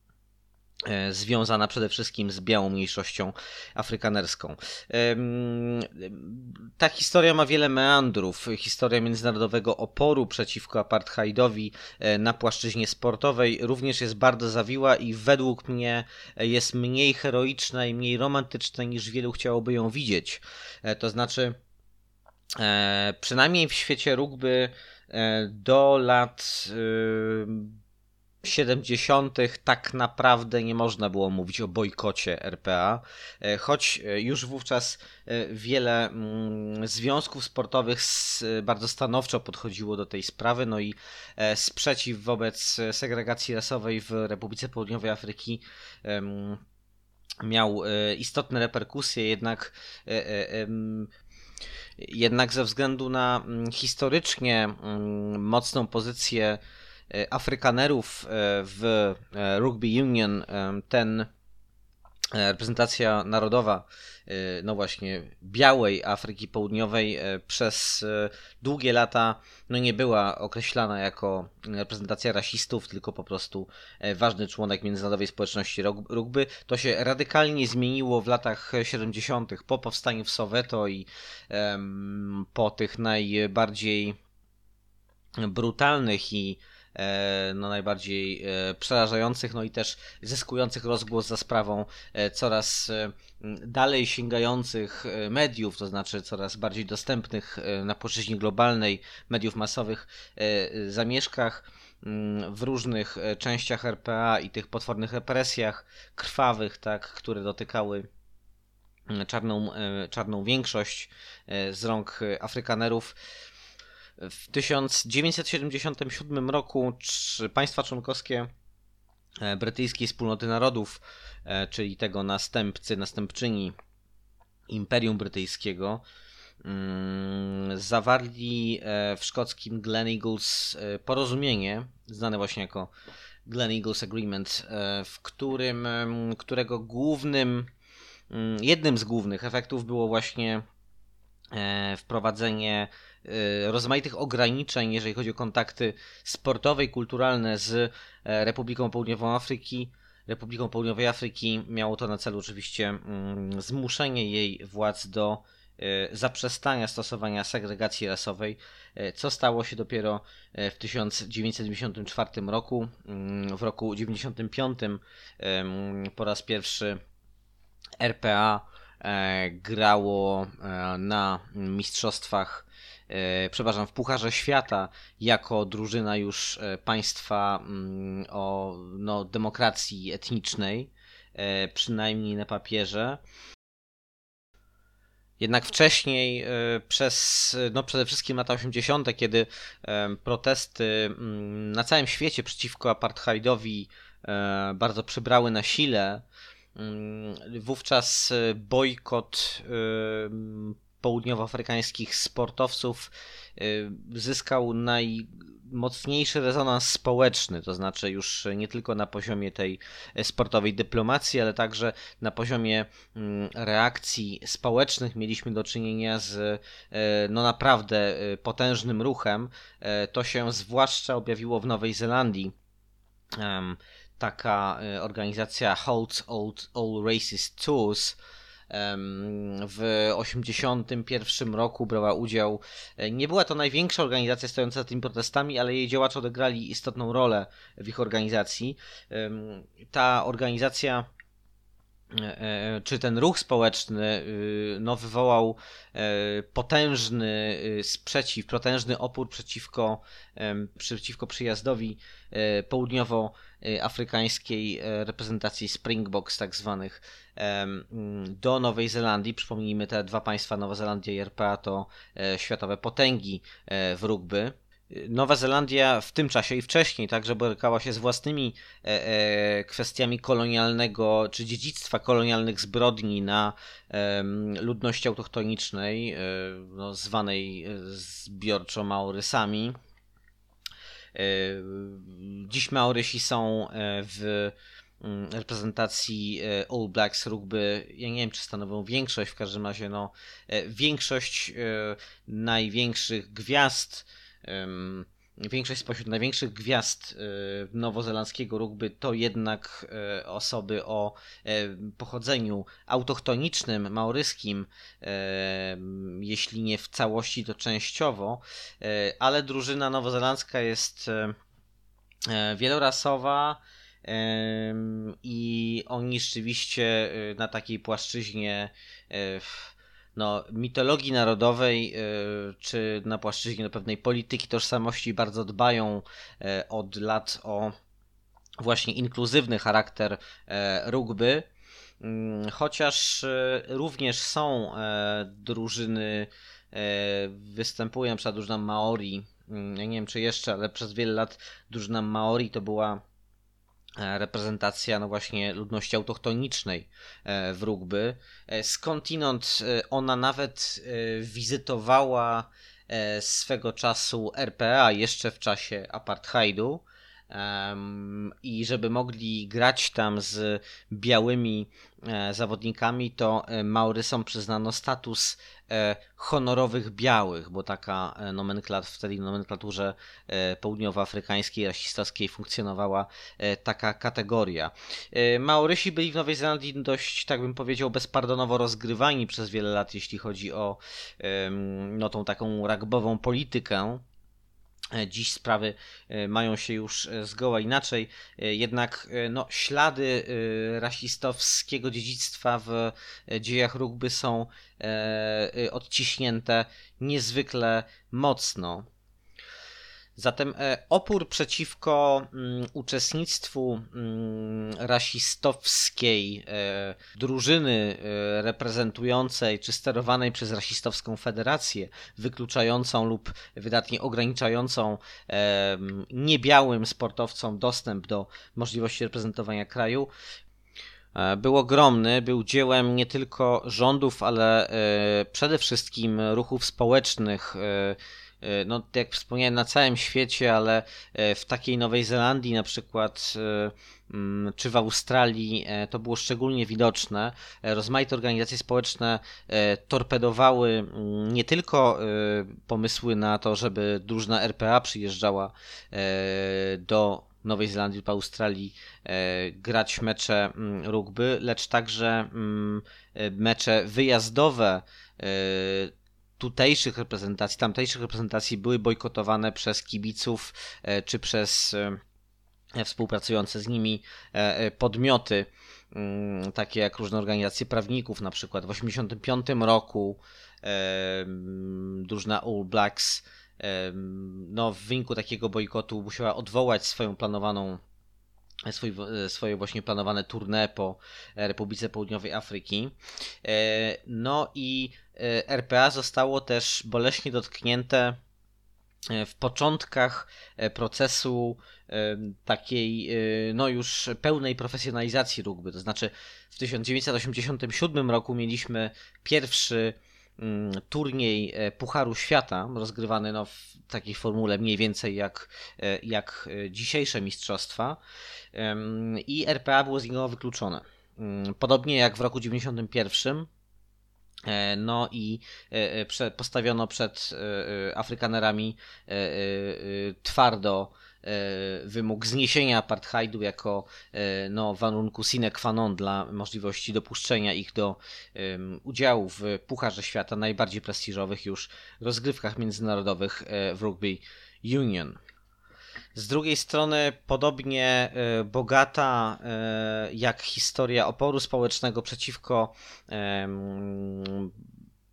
S1: związana przede wszystkim z białą mniejszością afrykanerską. Ta historia ma wiele meandrów. Historia międzynarodowego oporu przeciwko apartheidowi e, na płaszczyźnie sportowej również jest bardzo zawiła i według mnie jest mniej heroiczna i mniej romantyczna niż wielu chciałoby ją widzieć. E, to znaczy, przynajmniej w świecie rugby do lat 70. tak naprawdę nie można było mówić o bojkocie RPA, e, choć e, już wówczas e, wiele mm, związków sportowych bardzo stanowczo podchodziło do tej sprawy, no i sprzeciw wobec segregacji rasowej w Republice Południowej Afryki miał istotne reperkusje, jednak jednak ze względu na mm, historycznie mm, mocną pozycję Afrykanerów e, w e, Rugby Union ten reprezentacja narodowa, no właśnie, białej Afryki Południowej przez długie lata no nie była określana jako reprezentacja rasistów, tylko po prostu ważny członek międzynarodowej społeczności rugby. To się radykalnie zmieniło w latach 70. po powstaniu w Soweto i po tych najbardziej brutalnych i E, no, najbardziej e, przerażających, no i też zyskujących rozgłos za sprawą e, coraz dalej sięgających mediów, to znaczy coraz bardziej dostępnych na płaszczyźnie globalnej mediów masowych zamieszkach w różnych częściach RPA i tych potwornych represjach krwawych, tak, które dotykały czarną, czarną większość z rąk Afrykanerów. W 1977 roku państwa członkowskie e, brytyjskiej wspólnoty narodów, e, czyli tego następcy, następczyni Imperium Brytyjskiego, mm, zawarli e, w szkockim Glen Eagles porozumienie, znane właśnie jako Glen Eagles Agreement, w którym, którego głównym, mm, jednym z głównych efektów było właśnie wprowadzenie rozmaitych ograniczeń, jeżeli chodzi o kontakty sportowe i kulturalne z e, Republiką Południową Afryki. Republiką Południowej Afryki miało to na celu oczywiście mm, zmuszenie jej władz do e, zaprzestania stosowania segregacji rasowej, e, co stało się dopiero w 1994 roku. Mm, w roku 1995 po raz pierwszy RPA grało na mistrzostwach przepraszam, w Pucharze Świata jako drużyna już e, państwa mm, o no, demokracji etnicznej, e, przynajmniej na papierze. Jednak wcześniej, e, przez, no przede wszystkim lata 80., kiedy protesty mm, na całym świecie przeciwko apartheidowi bardzo przybrały na sile, mm, wówczas bojkot południowoafrykańskich sportowców y, zyskał najmocniejszy rezonans społeczny, to znaczy już nie tylko na poziomie tej sportowej dyplomacji, ale także na poziomie mm, reakcji społecznych mieliśmy do czynienia z y, no naprawdę y, potężnym ruchem. To się zwłaszcza objawiło w Nowej Zelandii taka organizacja Holds All, All Races Tours, w 1981 roku brała udział. E, nie była to największa organizacja stojąca za tymi protestami, ale jej działacze odegrali istotną rolę w ich organizacji. Ta organizacja czy ten ruch społeczny no, wywołał potężny sprzeciw, potężny opór przeciwko, przeciwko przyjazdowi południowoafrykańskiej reprezentacji Springboks tak zwanych do Nowej Zelandii. Przypomnijmy, te dwa państwa, Nowa Zelandia i RPA, to światowe potęgi w rugby. Nowa Zelandia w tym czasie i wcześniej także borykała się z własnymi e, e, kwestiami kolonialnego czy dziedzictwa kolonialnych zbrodni na ludności autochtonicznej, e, no, zwanej zbiorczo Maorysami. Dziś Maorysi są w mm, reprezentacji All Blacks rugby, ja nie wiem czy stanowią większość, w każdym razie no, większość największych gwiazd Większość spośród największych gwiazd e, nowozelandzkiego rugby to jednak e, osoby o e, pochodzeniu autochtonicznym, maoryskim, jeśli nie w całości, to częściowo, ale drużyna nowozelandzka jest wielorasowa i oni rzeczywiście na takiej płaszczyźnie no, mitologii narodowej, e, czy na płaszczyźnie no, pewnej polityki tożsamości bardzo dbają e, od lat o właśnie inkluzywny charakter e, rugby. Mm, chociaż również są drużyny, występują na przykład Maori, mm, nie wiem czy jeszcze, ale przez wiele lat drużyna Maori to była reprezentacja no właśnie ludności autochtonicznej e, w rugby. E, skądinąd ona nawet wizytowała swego czasu RPA jeszcze w czasie apartheidu i żeby mogli grać tam z białymi zawodnikami, to Maurysom przyznano status E, honorowych białych, bo taka e, nomenklat, w tej nomenklaturze e, południowoafrykańskiej, rasistowskiej funkcjonowała taka kategoria. Maorysi byli w Nowej Zelandii dość, tak bym powiedział, bezpardonowo rozgrywani przez wiele lat, jeśli chodzi o no, tą taką rugbową politykę E, dziś sprawy e, mają się już e, zgoła inaczej, jednak no, ślady rasistowskiego dziedzictwa w dziejach rugby są odciśnięte niezwykle mocno. Zatem e, opór przeciwko mm, uczestnictwu mm, rasistowskiej e, drużyny e, reprezentującej czy sterowanej przez rasistowską federację, wykluczającą lub wydatnie ograniczającą niebiałym sportowcom dostęp do możliwości reprezentowania kraju, był ogromny, był dziełem nie tylko rządów, ale przede wszystkim ruchów społecznych no jak wspomniałem, na całym świecie, ale e, w takiej Nowej Zelandii na przykład e, mm, czy w Australii to było szczególnie widoczne. Rozmaite organizacje społeczne torpedowały mm, nie tylko pomysły na to, żeby drużyna RPA przyjeżdżała do Nowej Zelandii lub Australii grać mecze mm, rugby, lecz także mecze wyjazdowe tutejszych reprezentacji, tamtejszych reprezentacji były bojkotowane przez kibiców e, czy przez e, współpracujące z nimi e, podmioty, mm, takie jak różne organizacje prawników, na przykład w 1985 roku drużyna All Blacks no, w wyniku takiego bojkotu musiała odwołać swoją planowaną swój, swoje właśnie planowane tournée po Republice Południowej Afryki. No i RPA zostało też boleśnie dotknięte e, w początkach e, procesu takiej no już pełnej profesjonalizacji rugby. To znaczy w 1987 roku mieliśmy pierwszy mm, turniej Pucharu Świata, rozgrywany no w takiej formule mniej więcej jak, jak dzisiejsze mistrzostwa i RPA było z niego wykluczone. Podobnie jak w roku 91 E, no i e, e, postawiono przed Afrykanerami twardo wymóg zniesienia apartheidu jako no, warunku sine qua non dla możliwości dopuszczenia ich do udziału w Pucharze Świata, najbardziej prestiżowych już rozgrywkach międzynarodowych w Rugby Union. Z drugiej strony, podobnie bogata jak historia oporu społecznego przeciwko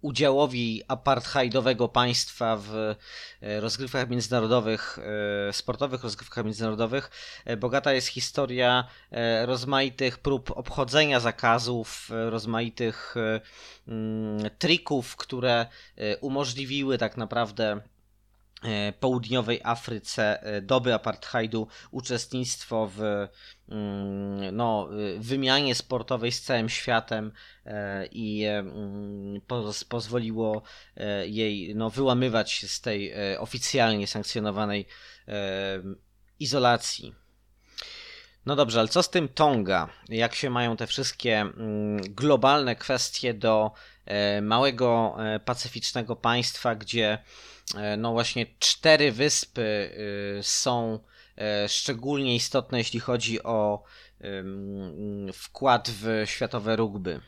S1: udziałowi apartheidowego państwa w e, rozgrywkach międzynarodowych, e, sportowych rozgrywkach międzynarodowych. E, bogata jest historia rozmaitych prób obchodzenia zakazów, rozmaitych trików, które umożliwiły tak naprawdę E, południowej Afryce e, doby apartheidu uczestnictwo w mm, no, e, wymianie sportowej z całym światem i mm, pozwoliło jej no, wyłamywać się z tej oficjalnie sankcjonowanej izolacji. No dobrze, ale co z tym Tonga? Jak się mają te wszystkie mm, globalne kwestie do małego pacyficznego państwa, gdzie E, no właśnie cztery wyspy y, są e, szczególnie istotne, jeśli chodzi o wkład w światowe rugby.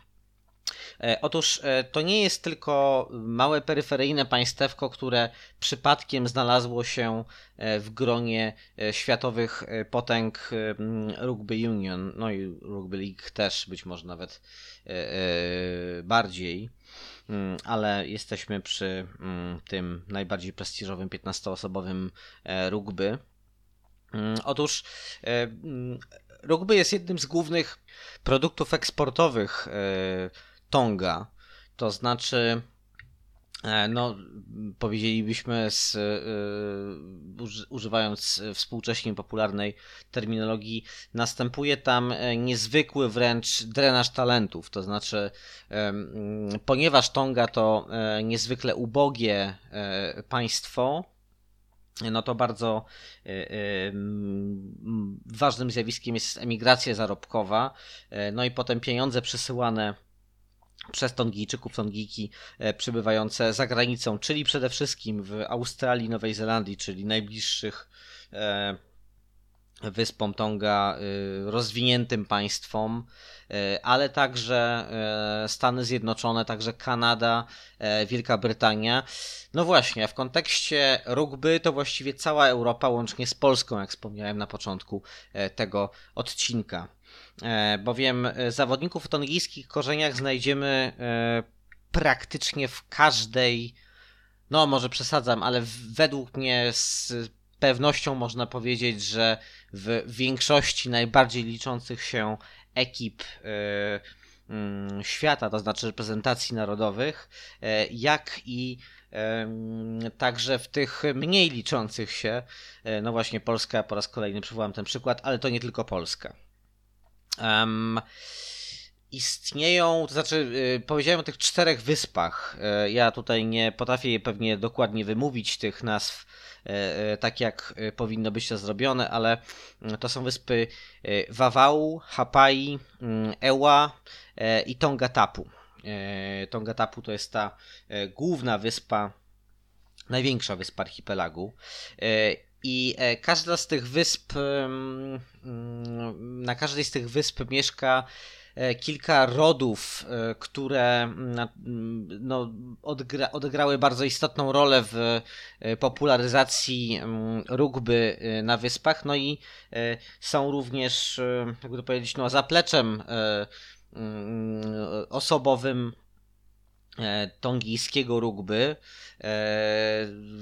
S1: E, otóż to nie jest tylko małe peryferyjne państewko, które przypadkiem znalazło się w gronie światowych potęg rugby union, no i rugby league też być może nawet bardziej. Mm, ale jesteśmy przy mm, tym najbardziej prestiżowym 15-osobowym e, rugby. Mm, otóż e, rugby jest jednym z głównych produktów eksportowych e, Tonga. To znaczy no, powiedzielibyśmy, z, yy, używając współcześnie popularnej terminologii, następuje tam e, niezwykły wręcz drenaż talentów. To znaczy, ponieważ Tonga to niezwykle ubogie państwo, no to bardzo ważnym zjawiskiem jest emigracja zarobkowa, no i potem pieniądze przesyłane przez Tongijczyków, Tongijki e, przybywające za granicą, czyli przede wszystkim w Australii, Nowej Zelandii, czyli najbliższych e, wyspom Tonga, e, rozwiniętym państwom, ale także Stany Zjednoczone, także Kanada, Wielka Brytania. No właśnie, w kontekście rugby to właściwie cała Europa, łącznie z Polską, jak wspomniałem na początku tego odcinka. E, bowiem e, zawodników o tongijskich korzeniach znajdziemy e, praktycznie w każdej, no może przesadzam, ale według mnie z pewnością można powiedzieć, że w większości najbardziej liczących się ekip mm, świata, to znaczy reprezentacji narodowych, jak i także w tych mniej liczących się, no właśnie Polska, po raz kolejny przywołam ten przykład, ale to nie tylko Polska. Um, istnieją, to znaczy y, powiedziałem o tych czterech wyspach. Y, ja tutaj nie potrafię pewnie dokładnie wymówić tych nazw y, tak jak powinno być to zrobione, ale to są wyspy Wawału, Hapai, Eła i Tongatapu. Tongatapu to jest ta główna wyspa, największa wyspa archipelagu. I e, każda z tych wysp, na każdej z tych wysp mieszka e, kilka rodów, e, które no, odgra odegrały bardzo istotną rolę w popularyzacji rugby na wyspach, no i są również, jakby to powiedzieć, no, zapleczem osobowym tongijskiego rugby.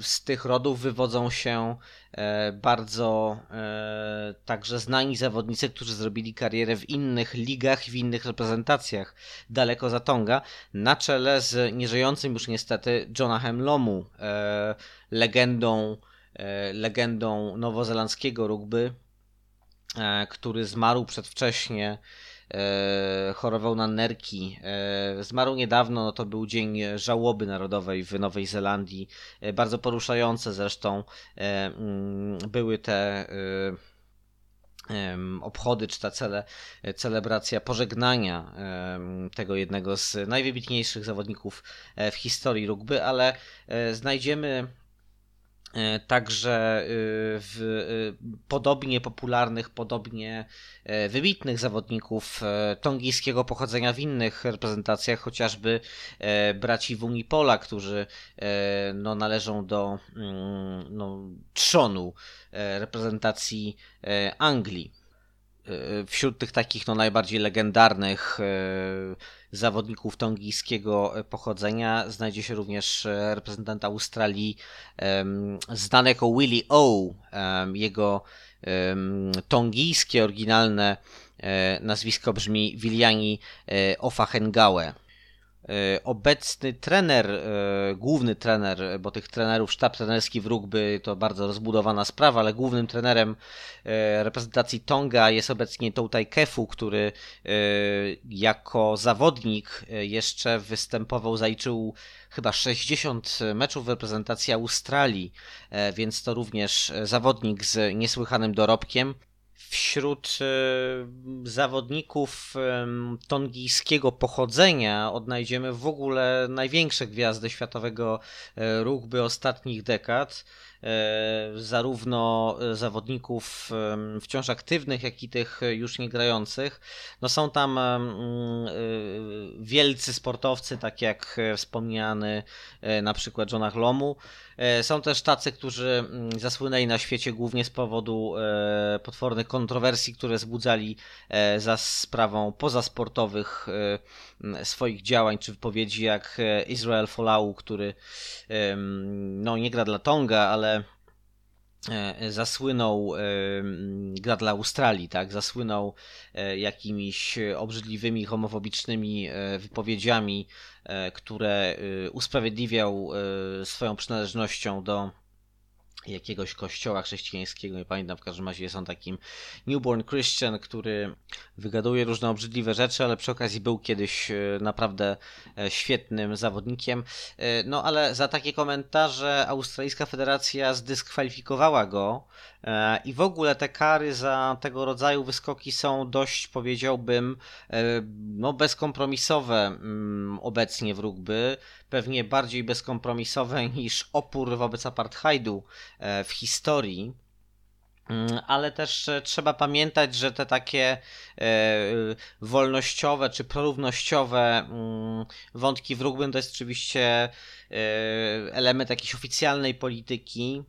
S1: Z tych rodów wywodzą się E, bardzo e, także znani zawodnicy, którzy zrobili karierę w innych ligach, w innych reprezentacjach daleko za Tonga, na czele z nieżyjącym już niestety Jonahem Lomu, e, legendą, legendą nowozelandzkiego rugby, który zmarł przedwcześnie e, chorował na nerki. E, zmarł niedawno, no to był dzień żałoby narodowej w Nowej Zelandii. E, bardzo poruszające zresztą e, mm, były te e, obchody, czy ta cele, celebracja pożegnania tego jednego z najwybitniejszych zawodników e, w historii rugby, ale znajdziemy E, także y, w y, podobnie popularnych, podobnie e, wybitnych zawodników e, tongijskiego pochodzenia w innych reprezentacjach, chociażby braci Wunipola, którzy no, należą do mm, no, trzonu reprezentacji Anglii. Wśród tych takich no, najbardziej legendarnych zawodników tongijskiego pochodzenia. Znajdzie się również e, reprezentant Australii znany jako Willie O. Jego tongijskie, oryginalne e, nazwisko brzmi Wiliani e, Ofahengawe. E, obecny trener, e, główny trener, bo tych trenerów, sztab trenerski w rugby to bardzo rozbudowana sprawa, ale głównym trenerem e, reprezentacji Tonga jest obecnie Toutai Kefu, który jako zawodnik jeszcze występował, zaliczył chyba 60 meczów w reprezentacji Australii, więc to również zawodnik z niesłychanym dorobkiem wśród e, zawodników tongijskiego pochodzenia odnajdziemy w ogóle największe gwiazdy światowego e, rugby ostatnich dekad. E, zarówno zawodników wciąż aktywnych, jak i tych już nie grających. No są tam wielcy sportowcy, tak jak wspomniany na przykład Jonah Lomu, E, są też tacy, którzy mm, zasłynęli na świecie głównie z powodu e, potwornych kontrowersji, które wzbudzali e, za sprawą pozasportowych swoich działań czy wypowiedzi, jak Israel Folau, który no, nie gra dla Tonga, ale zasłynął, gra dla Australii, tak, zasłynął jakimiś obrzydliwymi, homofobicznymi wypowiedziami E, które e, usprawiedliwiał e, swoją przynależnością do jakiegoś kościoła chrześcijańskiego, nie pamiętam, w każdym razie jest on takim newborn Christian, który wygaduje różne obrzydliwe rzeczy, ale przy okazji był kiedyś naprawdę świetnym zawodnikiem. No ale za takie komentarze Australijska Federacja zdyskwalifikowała go E, I w ogóle te kary za tego rodzaju wyskoki są dość, powiedziałbym, e, no bezkompromisowe mm, obecnie w rugby. Pewnie bardziej bezkompromisowe niż opór wobec apartheidu e, w historii. Mm, ale też trzeba pamiętać, że te takie wolnościowe czy prorównościowe mm, wątki w rugby to jest oczywiście element jakiejś oficjalnej polityki.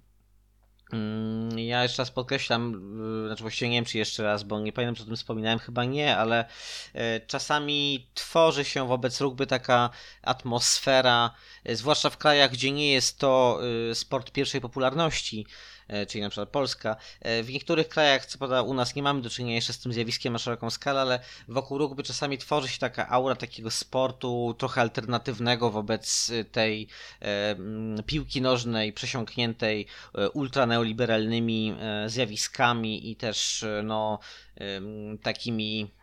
S1: Mm, ja jeszcze raz podkreślam, znaczy właściwie nie wiem czy jeszcze raz, bo nie pamiętam, czy o tym wspominałem, chyba nie, ale czasami tworzy się wobec rugby taka atmosfera, zwłaszcza w krajach, gdzie nie jest to sport pierwszej popularności, E, czyli na przykład Polska. E, w niektórych krajach, co prawda u nas nie mamy do czynienia jeszcze z tym zjawiskiem na szeroką skalę, ale wokół rugby czasami tworzy się taka aura takiego sportu trochę alternatywnego wobec tej e, piłki nożnej przesiąkniętej ultraneoliberalnymi zjawiskami i też no takimi E,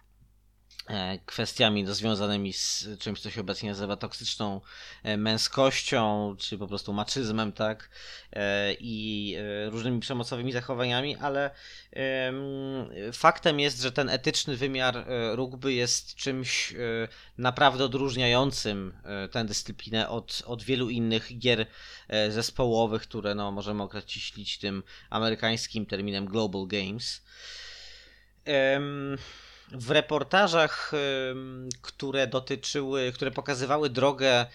S1: kwestiami no, związanymi z czymś, co się obecnie nazywa toksyczną e, męskością, czy po prostu maczyzmem, tak, e, i różnymi przemocowymi zachowaniami, ale faktem jest, że ten etyczny wymiar rugby jest czymś naprawdę odróżniającym tę dyscyplinę od, od wielu innych gier zespołowych, które no, możemy określić tym amerykańskim terminem Global Games w reportażach, które dotyczyły, które pokazywały drogę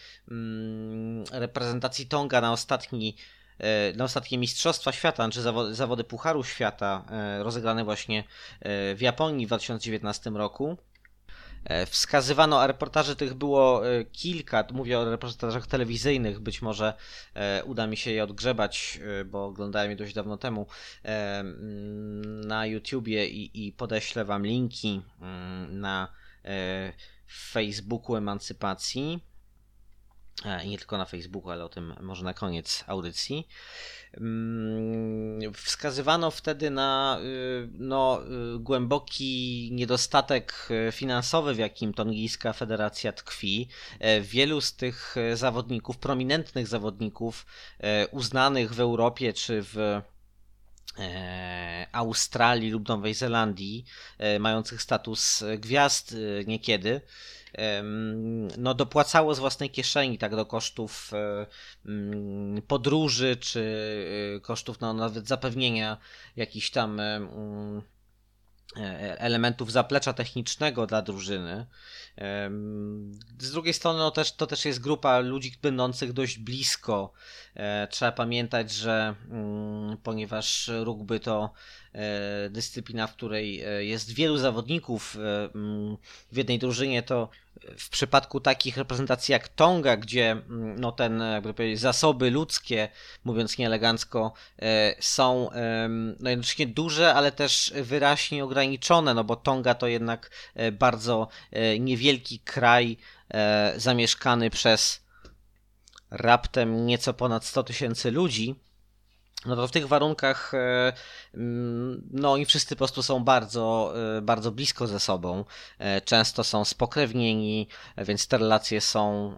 S1: reprezentacji Tonga na ostatni e, na ostatnie Mistrzostwa Świata, czy zawody, zawody Pucharu Świata e, rozegrane właśnie e, w Japonii w 2019 roku. E, wskazywano, a reportaży tych było e, kilka, mówię o reportażach telewizyjnych, być może e, uda mi się je odgrzebać, bo oglądałem je dość dawno temu na YouTubie i, i podeślę Wam linki mm, na Facebooku Emancypacji i nie tylko na Facebooku, ale o tym może na koniec audycji. Mm, wskazywano wtedy na y, no, y, głęboki niedostatek y, finansowy, w jakim tongijska federacja tkwi. E, wielu z tych zawodników, prominentnych zawodników, e, uznanych w Europie czy w Australii lub Nowej Zelandii, mających status gwiazd niekiedy, no, dopłacało z własnej kieszeni tak do kosztów mm, podróży, czy kosztów no, nawet zapewnienia jakichś tam E, elementów zaplecza technicznego dla drużyny. Z drugiej strony no też, to też jest grupa ludzi będących dość blisko. E, trzeba pamiętać, że mm, ponieważ rugby to e, dyscyplina, w której jest wielu zawodników mm, w jednej drużynie, to w przypadku takich reprezentacji jak Tonga, gdzie mm, no ten jakby powiedzieć, zasoby ludzkie, mówiąc nieelegancko, e, są no jednocześnie duże, ale też wyraźnie ograniczone, no bo Tonga to jednak e, bardzo e, niewielki kraj zamieszkany przez raptem nieco ponad 100 tysięcy ludzi no to w tych warunkach e, mm, no oni wszyscy po prostu są bardzo, e, bardzo blisko ze sobą. E, często są spokrewnieni, więc te relacje są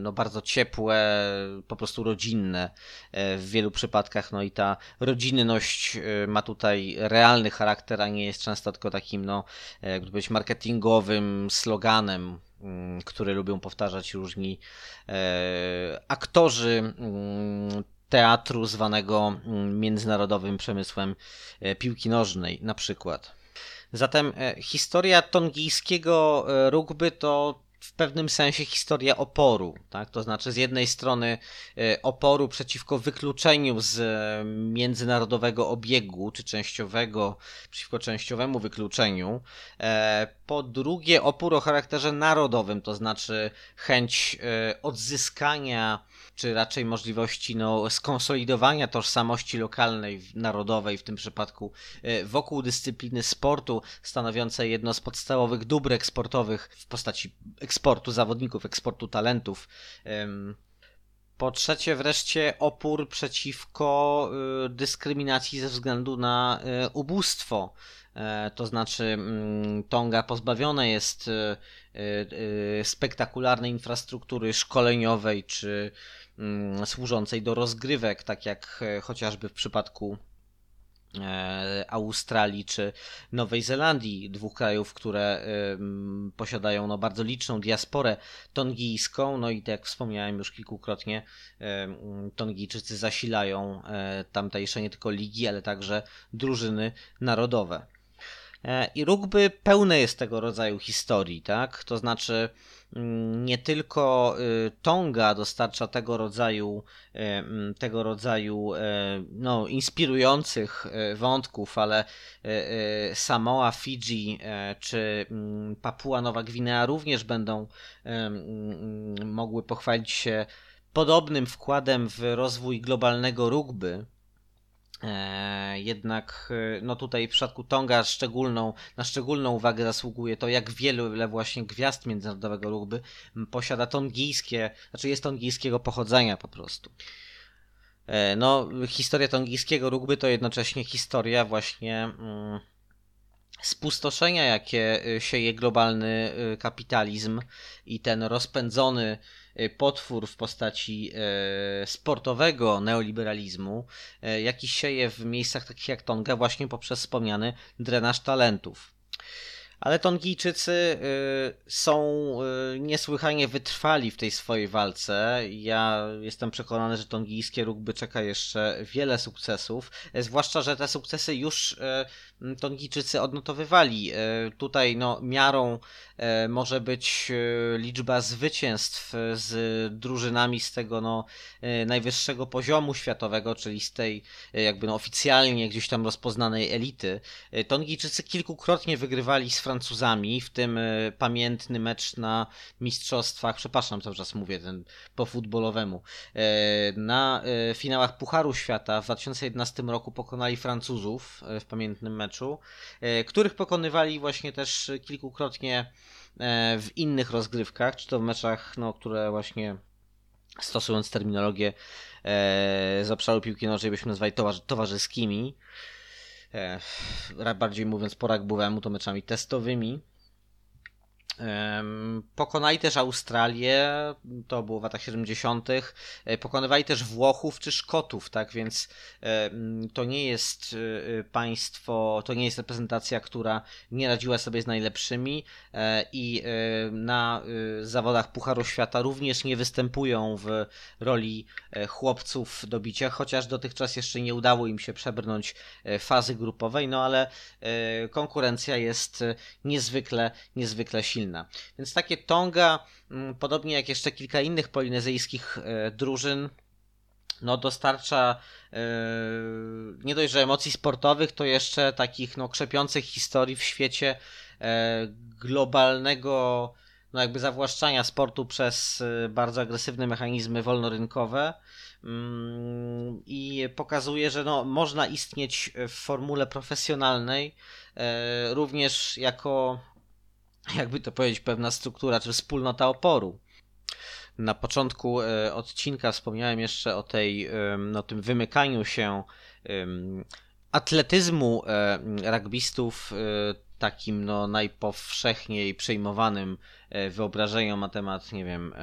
S1: no bardzo ciepłe, po prostu rodzinne w wielu przypadkach. No i ta rodzinność ma tutaj realny charakter, a nie jest często tylko takim, no, jakby powiedzieć, marketingowym sloganem, mm, który lubią powtarzać różni aktorzy mm, teatru zwanego mm, międzynarodowym przemysłem e, piłki nożnej na przykład. Zatem e, historia tongijskiego e, rugby to w pewnym sensie historia oporu, tak? To znaczy z jednej strony oporu przeciwko wykluczeniu z międzynarodowego obiegu, czy częściowego, przeciwko częściowemu wykluczeniu. Po drugie opór o charakterze narodowym, to znaczy chęć odzyskania czy raczej możliwości no, skonsolidowania tożsamości lokalnej, narodowej w tym przypadku e, wokół dyscypliny sportu, stanowiącej jedno z podstawowych dóbr eksportowych w postaci eksportu zawodników, eksportu talentów. Po trzecie, wreszcie opór przeciwko e, dyskryminacji ze względu na e, ubóstwo. To znaczy, mm, Tonga pozbawione jest spektakularnej infrastruktury szkoleniowej czy służącej do rozgrywek, tak jak e, chociażby w przypadku e, Australii czy Nowej Zelandii, dwóch krajów, które posiadają no, bardzo liczną diasporę tongijską. No i tak jak wspomniałem już kilkukrotnie, Tongijczycy zasilają e, tamtejsze nie tylko ligi, ale także drużyny narodowe. I rugby pełne jest tego rodzaju historii, tak? To znaczy, Mm, nie tylko y, Tonga dostarcza tego rodzaju, y, mm, tego rodzaju y, no, inspirujących wątków, ale Samoa, Fidżi czy mm, Papua Nowa Gwinea również będą mogły pochwalić się podobnym wkładem w rozwój globalnego rugby. E, jednak e, no tutaj w przypadku Tonga szczególną, na szczególną uwagę zasługuje to, jak wiele właśnie gwiazd międzynarodowego rugby posiada tongijskie, znaczy jest tongijskiego pochodzenia po prostu. E, no, historia tongijskiego rugby to jednocześnie historia właśnie mm, spustoszenia, jakie sieje globalny kapitalizm i ten rozpędzony potwór w postaci y, sportowego neoliberalizmu, y, jaki sieje w miejscach takich jak Tonga właśnie poprzez wspomniany drenaż talentów. Ale Tongijczycy są niesłychanie wytrwali w tej swojej walce. Ja jestem przekonany, że tongijskie rugby czeka jeszcze wiele sukcesów, zwłaszcza, że te sukcesy już Tongijczycy odnotowywali. Tutaj no, miarą E, może być e, liczba zwycięstw z drużynami z tego no, e, najwyższego poziomu światowego, czyli z tej jakby no, oficjalnie gdzieś tam rozpoznanej elity. Tongijczycy kilkukrotnie wygrywali z Francuzami, w tym pamiętny mecz na mistrzostwach, przepraszam, cały czas mówię ten po futbolowemu, na finałach Pucharu Świata w 2011 roku pokonali Francuzów w pamiętnym meczu, których pokonywali właśnie też kilkukrotnie E, w innych rozgrywkach, czy to w meczach, no, które właśnie stosując terminologię e, z obszaru piłki nożnej byśmy nazwali towarzyskimi, e, bardziej mówiąc po rugbowemu, to meczami testowymi. Pokonali też Australię, to było w latach 70. E, pokonywali też Włochów czy Szkotów, tak więc to nie jest e, państwo, to nie jest reprezentacja, która nie radziła sobie z najlepszymi e, i na zawodach Pucharu Świata również nie występują w roli chłopców do bicia, chociaż dotychczas jeszcze nie udało im się przebrnąć fazy grupowej, no ale konkurencja jest niezwykle, niezwykle silna silna. Więc takie Tonga, mm, podobnie jak jeszcze kilka innych polinezyjskich e, drużyn, no dostarcza yy, nie dość, że emocji sportowych, to jeszcze takich no, krzepiących historii w świecie yy, globalnego no jakby zawłaszczania sportu przez bardzo agresywne mechanizmy wolnorynkowe mm, i pokazuje, że no, można istnieć w formule profesjonalnej również jako jakby to powiedzieć, pewna struktura czy wspólnota oporu. Na początku e, odcinka wspomniałem jeszcze o tej, no, tym wymykaniu się atletyzmu e, rugbystów e, takim no, najpowszechniej przejmowanym wyobrażeniom na temat, nie wiem,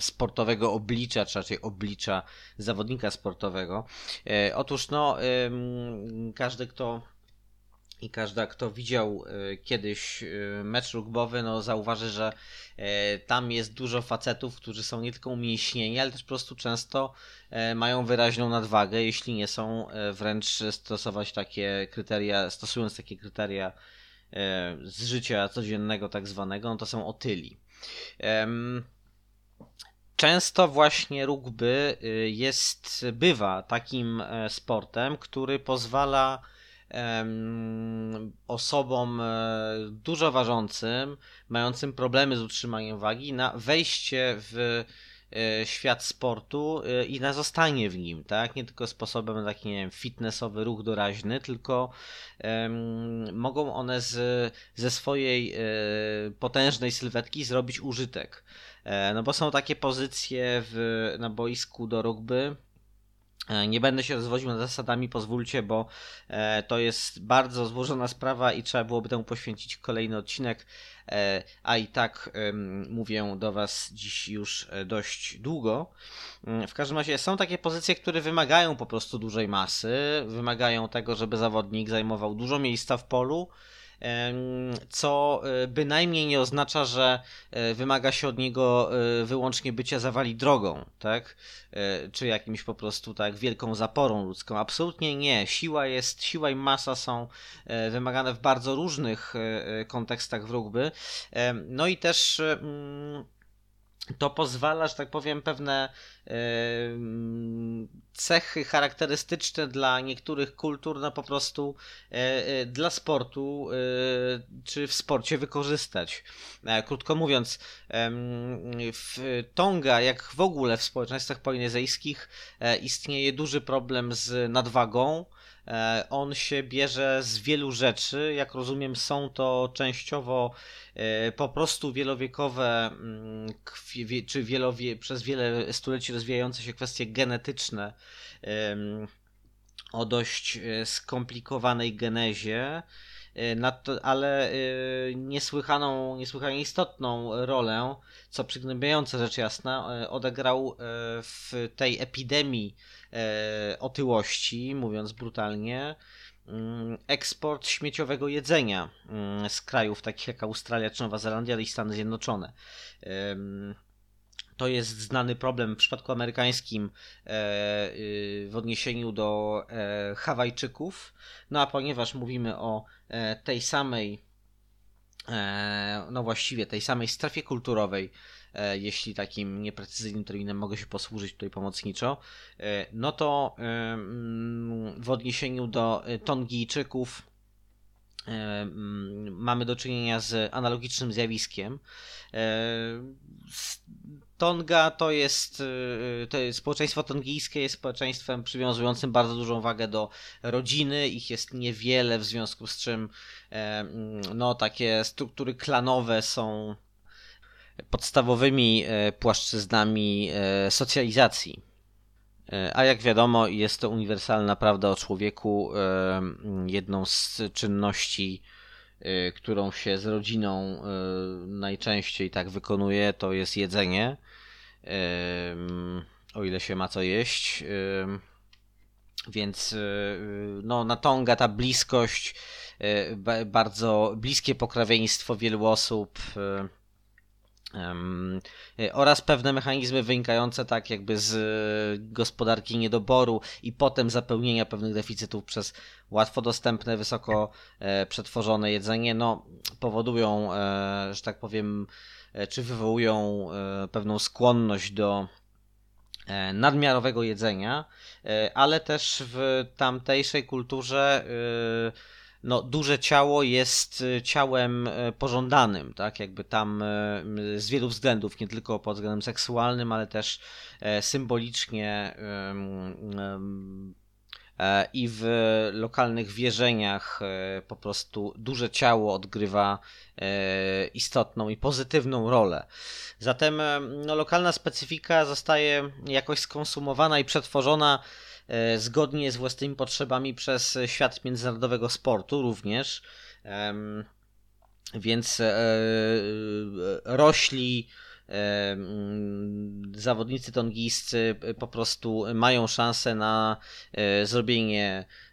S1: sportowego oblicza, czy raczej oblicza zawodnika sportowego. Otóż, no, każdy, kto i każda, kto widział e, kiedyś e, mecz rugbowy, no zauważy, że e, tam jest dużo facetów, którzy są nie tylko umięśnieni, ale też po prostu często mają wyraźną nadwagę, jeśli nie są wręcz stosować takie kryteria, stosując takie kryteria z życia codziennego tak zwanego, no to są otyli. Często właśnie rugby jest, bywa takim sportem, który pozwala osobom e, dużo ważącym, mającym problemy z utrzymaniem wagi, na wejście w e, świat sportu e, i na zostanie w nim, tak? Nie tylko sposobem taki, nie wiem, fitnessowy, ruch doraźny, tylko um, mogą one z, ze swojej potężnej sylwetki zrobić użytek. no bo są takie pozycje w, na boisku do rugby, E, nie będę się rozwodził nad zasadami, pozwólcie, bo e, to jest bardzo złożona sprawa i trzeba byłoby temu poświęcić kolejny odcinek, e, a i tak mówię do Was dziś już dość długo. Mm, w każdym razie są takie pozycje, które wymagają po prostu dużej masy, wymagają tego, żeby zawodnik zajmował dużo miejsca w polu, co e, bynajmniej nie oznacza, że e, wymaga się od niego e, wyłącznie bycia zawali drogą, tak? Czy jakimś po prostu tak wielką zaporą ludzką. Absolutnie nie. Siła jest, siła i masa są wymagane w bardzo różnych kontekstach w rugby. No i też mm, to pozwala, że tak powiem, pewne cechy charakterystyczne dla niektórych kultur, no po prostu e, e, dla sportu e, czy w sporcie wykorzystać. Krótko mówiąc, w Tonga, jak w ogóle w społeczeństwach polinezyjskich, istnieje duży problem z nadwagą. On się bierze z wielu rzeczy. Jak rozumiem, są to częściowo po prostu wielowiekowe, mm, czy wielowie, przez wiele stuleci rozwijające się kwestie genetyczne o dość e, skomplikowanej genezie, e, ale e, niesłychaną, niesłychanie istotną rolę, co przygnębiające rzecz jasna, odegrał w tej epidemii otyłości, mówiąc brutalnie, mm, eksport śmieciowego jedzenia mm, z krajów takich jak Australia czy Nowa Zelandia i Stany Zjednoczone. To jest znany problem w przypadku amerykańskim e, y, w odniesieniu do e, Hawajczyków. No a ponieważ mówimy o e, tej samej, no właściwie tej samej strefie kulturowej, jeśli takim nieprecyzyjnym terminem mogę się posłużyć tutaj pomocniczo, no to w odniesieniu do Tongijczyków mamy do czynienia z analogicznym zjawiskiem. Tonga to jest, to jest społeczeństwo tongijskie jest społeczeństwem przywiązującym bardzo dużą wagę do rodziny. Ich jest niewiele, w związku z czym e, no, takie struktury klanowe są podstawowymi e, płaszczyznami e, socjalizacji. A jak wiadomo, jest to uniwersalna prawda o człowieku, jedną z czynności którą się z rodziną najczęściej tak wykonuje, to jest jedzenie. O ile się ma co jeść. Więc no, na Tonga ta bliskość, bardzo bliskie pokrewieństwo wielu osób oraz pewne mechanizmy wynikające tak jakby z gospodarki niedoboru i potem zapełnienia pewnych deficytów przez łatwo dostępne, wysoko e, przetworzone jedzenie, no powodują, e, że tak powiem, e, czy wywołują pewną skłonność do nadmiarowego jedzenia, ale też w tamtejszej kulturze no, duże ciało jest y, ciałem y, pożądanym, tak? Jakby tam y, z wielu względów, nie tylko pod względem seksualnym, ale też e, symbolicznie e, i w lokalnych wierzeniach e, po prostu duże ciało odgrywa istotną i pozytywną rolę. Zatem no, lokalna specyfika zostaje jakoś skonsumowana i przetworzona zgodnie z własnymi potrzebami przez świat międzynarodowego sportu również. Więc e, e, rośli zawodnicy tongijscy po prostu mają szansę na zrobienie E,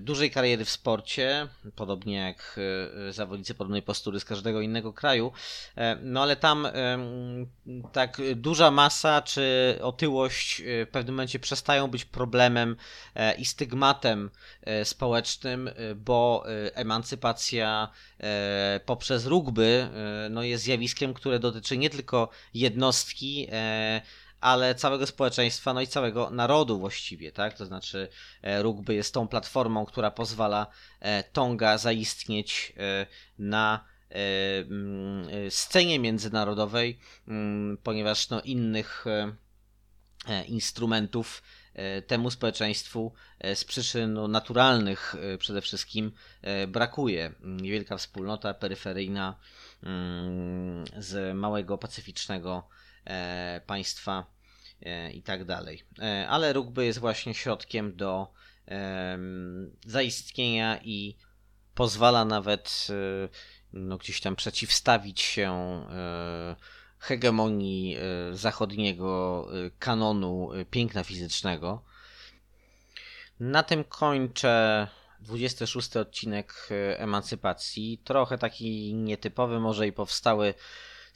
S1: dużej kariery w sporcie, podobnie jak e, zawodnicy podobnej postury z każdego innego kraju, e, no ale tam tak duża masa czy otyłość w pewnym momencie przestają być problemem i stygmatem społecznym, bo emancypacja poprzez rugby no jest zjawiskiem, które dotyczy nie tylko jednostki, ale całego społeczeństwa, no i całego narodu właściwie, tak? To znaczy e, rugby jest tą platformą, która pozwala e, Tonga zaistnieć e, na mm, scenie międzynarodowej, mm, ponieważ no, innych instrumentów temu społeczeństwu z przyczyn no, naturalnych przede wszystkim brakuje. Niewielka wspólnota peryferyjna mm, z małego pacyficznego państwa E, i tak dalej. E, ale rugby jest właśnie środkiem do zaistnienia i pozwala nawet e, no, gdzieś tam przeciwstawić się hegemonii zachodniego kanonu piękna fizycznego. Na tym kończę 26 odcinek Emancypacji. Trochę taki nietypowy, może i powstały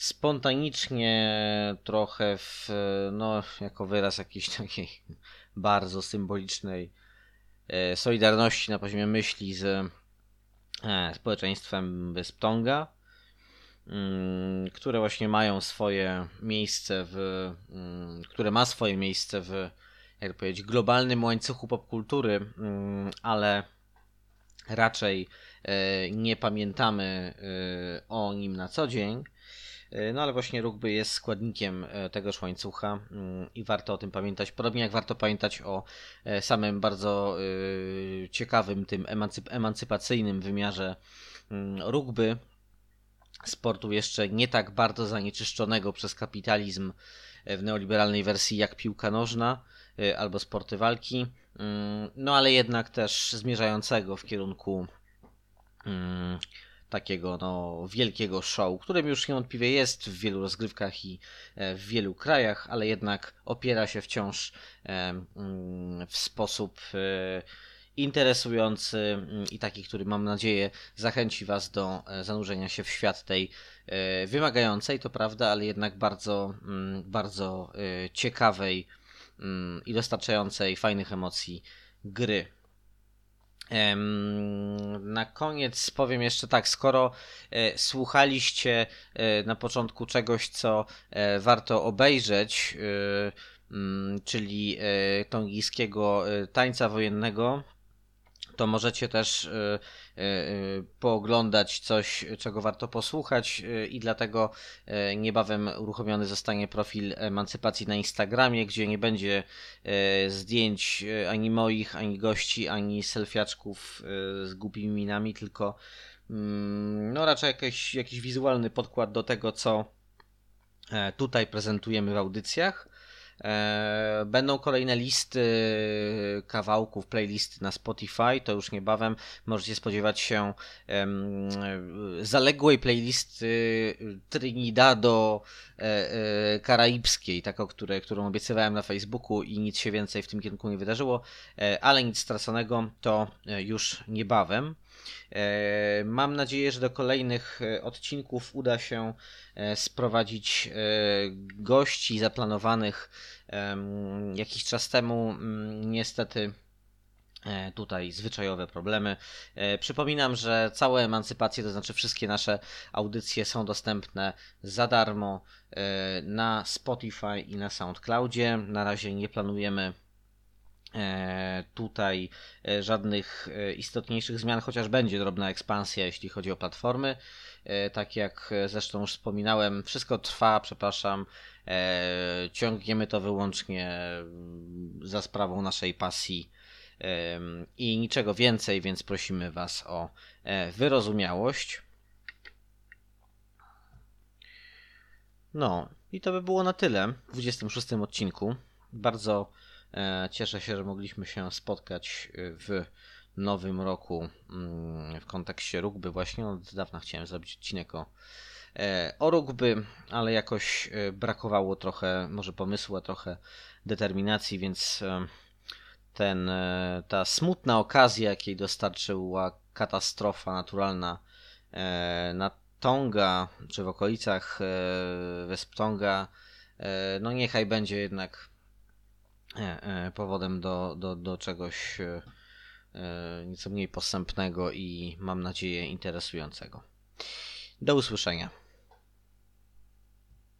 S1: spontanicznie trochę w, no, jako wyraz jakiejś takiej bardzo symbolicznej e, solidarności na poziomie myśli z e, społeczeństwem Wysp Tonga, mm, które właśnie mają swoje miejsce w, mm, które ma swoje miejsce w, jak powiedzieć, globalnym łańcuchu popkultury, mm, ale raczej e, nie pamiętamy o nim na co dzień. E, no ale właśnie rugby jest składnikiem e, tegoż łańcucha mm, i warto o tym pamiętać. Podobnie jak warto pamiętać o e, samym bardzo ciekawym, tym emancypacyjnym wymiarze mm, rugby, sportu jeszcze nie tak bardzo zanieczyszczonego przez kapitalizm w neoliberalnej wersji jak piłka nożna albo sporty walki, mm, no ale jednak też zmierzającego w kierunku takiego no, wielkiego show, którym już niewątpliwie jest w wielu rozgrywkach i e, w wielu krajach, ale jednak opiera się wciąż e, mm, w sposób e, interesujący mm, i taki, który mam nadzieję zachęci Was do zanurzenia się w świat tej wymagającej, to prawda, ale jednak bardzo, mm, bardzo ciekawej i dostarczającej fajnych emocji gry. Na koniec powiem jeszcze tak, skoro e, słuchaliście e, na początku czegoś, co e, warto obejrzeć, czyli tongijskiego tańca wojennego, to możecie też y, y, y, pooglądać coś, czego warto posłuchać i dlatego niebawem uruchomiony zostanie profil Emancypacji na Instagramie, gdzie nie będzie zdjęć ani moich, ani gości, ani selfiaczków z głupimi minami, tylko mm, no raczej jakiś, jakiś wizualny podkład do tego, co tutaj prezentujemy w audycjach. E, będą kolejne listy kawałków, playlisty na Spotify, to już niebawem możecie spodziewać się zaległej playlisty Trinidado e, karaibskiej, taką, które, którą obiecywałem na Facebooku i nic się więcej w tym kierunku nie wydarzyło, ale nic straconego to już niebawem. E, mam nadzieję, że do kolejnych e, odcinków uda się e, sprowadzić gości zaplanowanych jakiś czas temu. Mm, niestety tutaj zwyczajowe problemy. Przypominam, że całe emancypacje, to znaczy wszystkie nasze audycje są dostępne za darmo na Spotify i na SoundCloudzie. Na razie nie planujemy tutaj e, żadnych e, istotniejszych zmian, chociaż będzie drobna ekspansja, jeśli chodzi o platformy. Tak jak zresztą już wspominałem, wszystko trwa, przepraszam. Ciągniemy to wyłącznie mm, za sprawą naszej pasji i niczego więcej, więc prosimy Was o wyrozumiałość. No, i to by było na tyle w 26 odcinku. Bardzo E, cieszę się, że mogliśmy się spotkać e, w nowym roku mm, w kontekście rugby. Właśnie od dawna chciałem zrobić odcinek o, e, o rugby, ale jakoś brakowało trochę może pomysłu, a trochę determinacji, więc ten, ta smutna okazja, jakiej dostarczyła katastrofa naturalna na Tonga, czy w okolicach Wysp Tonga, no niechaj będzie jednak E, e, powodem do, do, do czegoś e, nieco mniej posępnego i mam nadzieję interesującego. Do usłyszenia.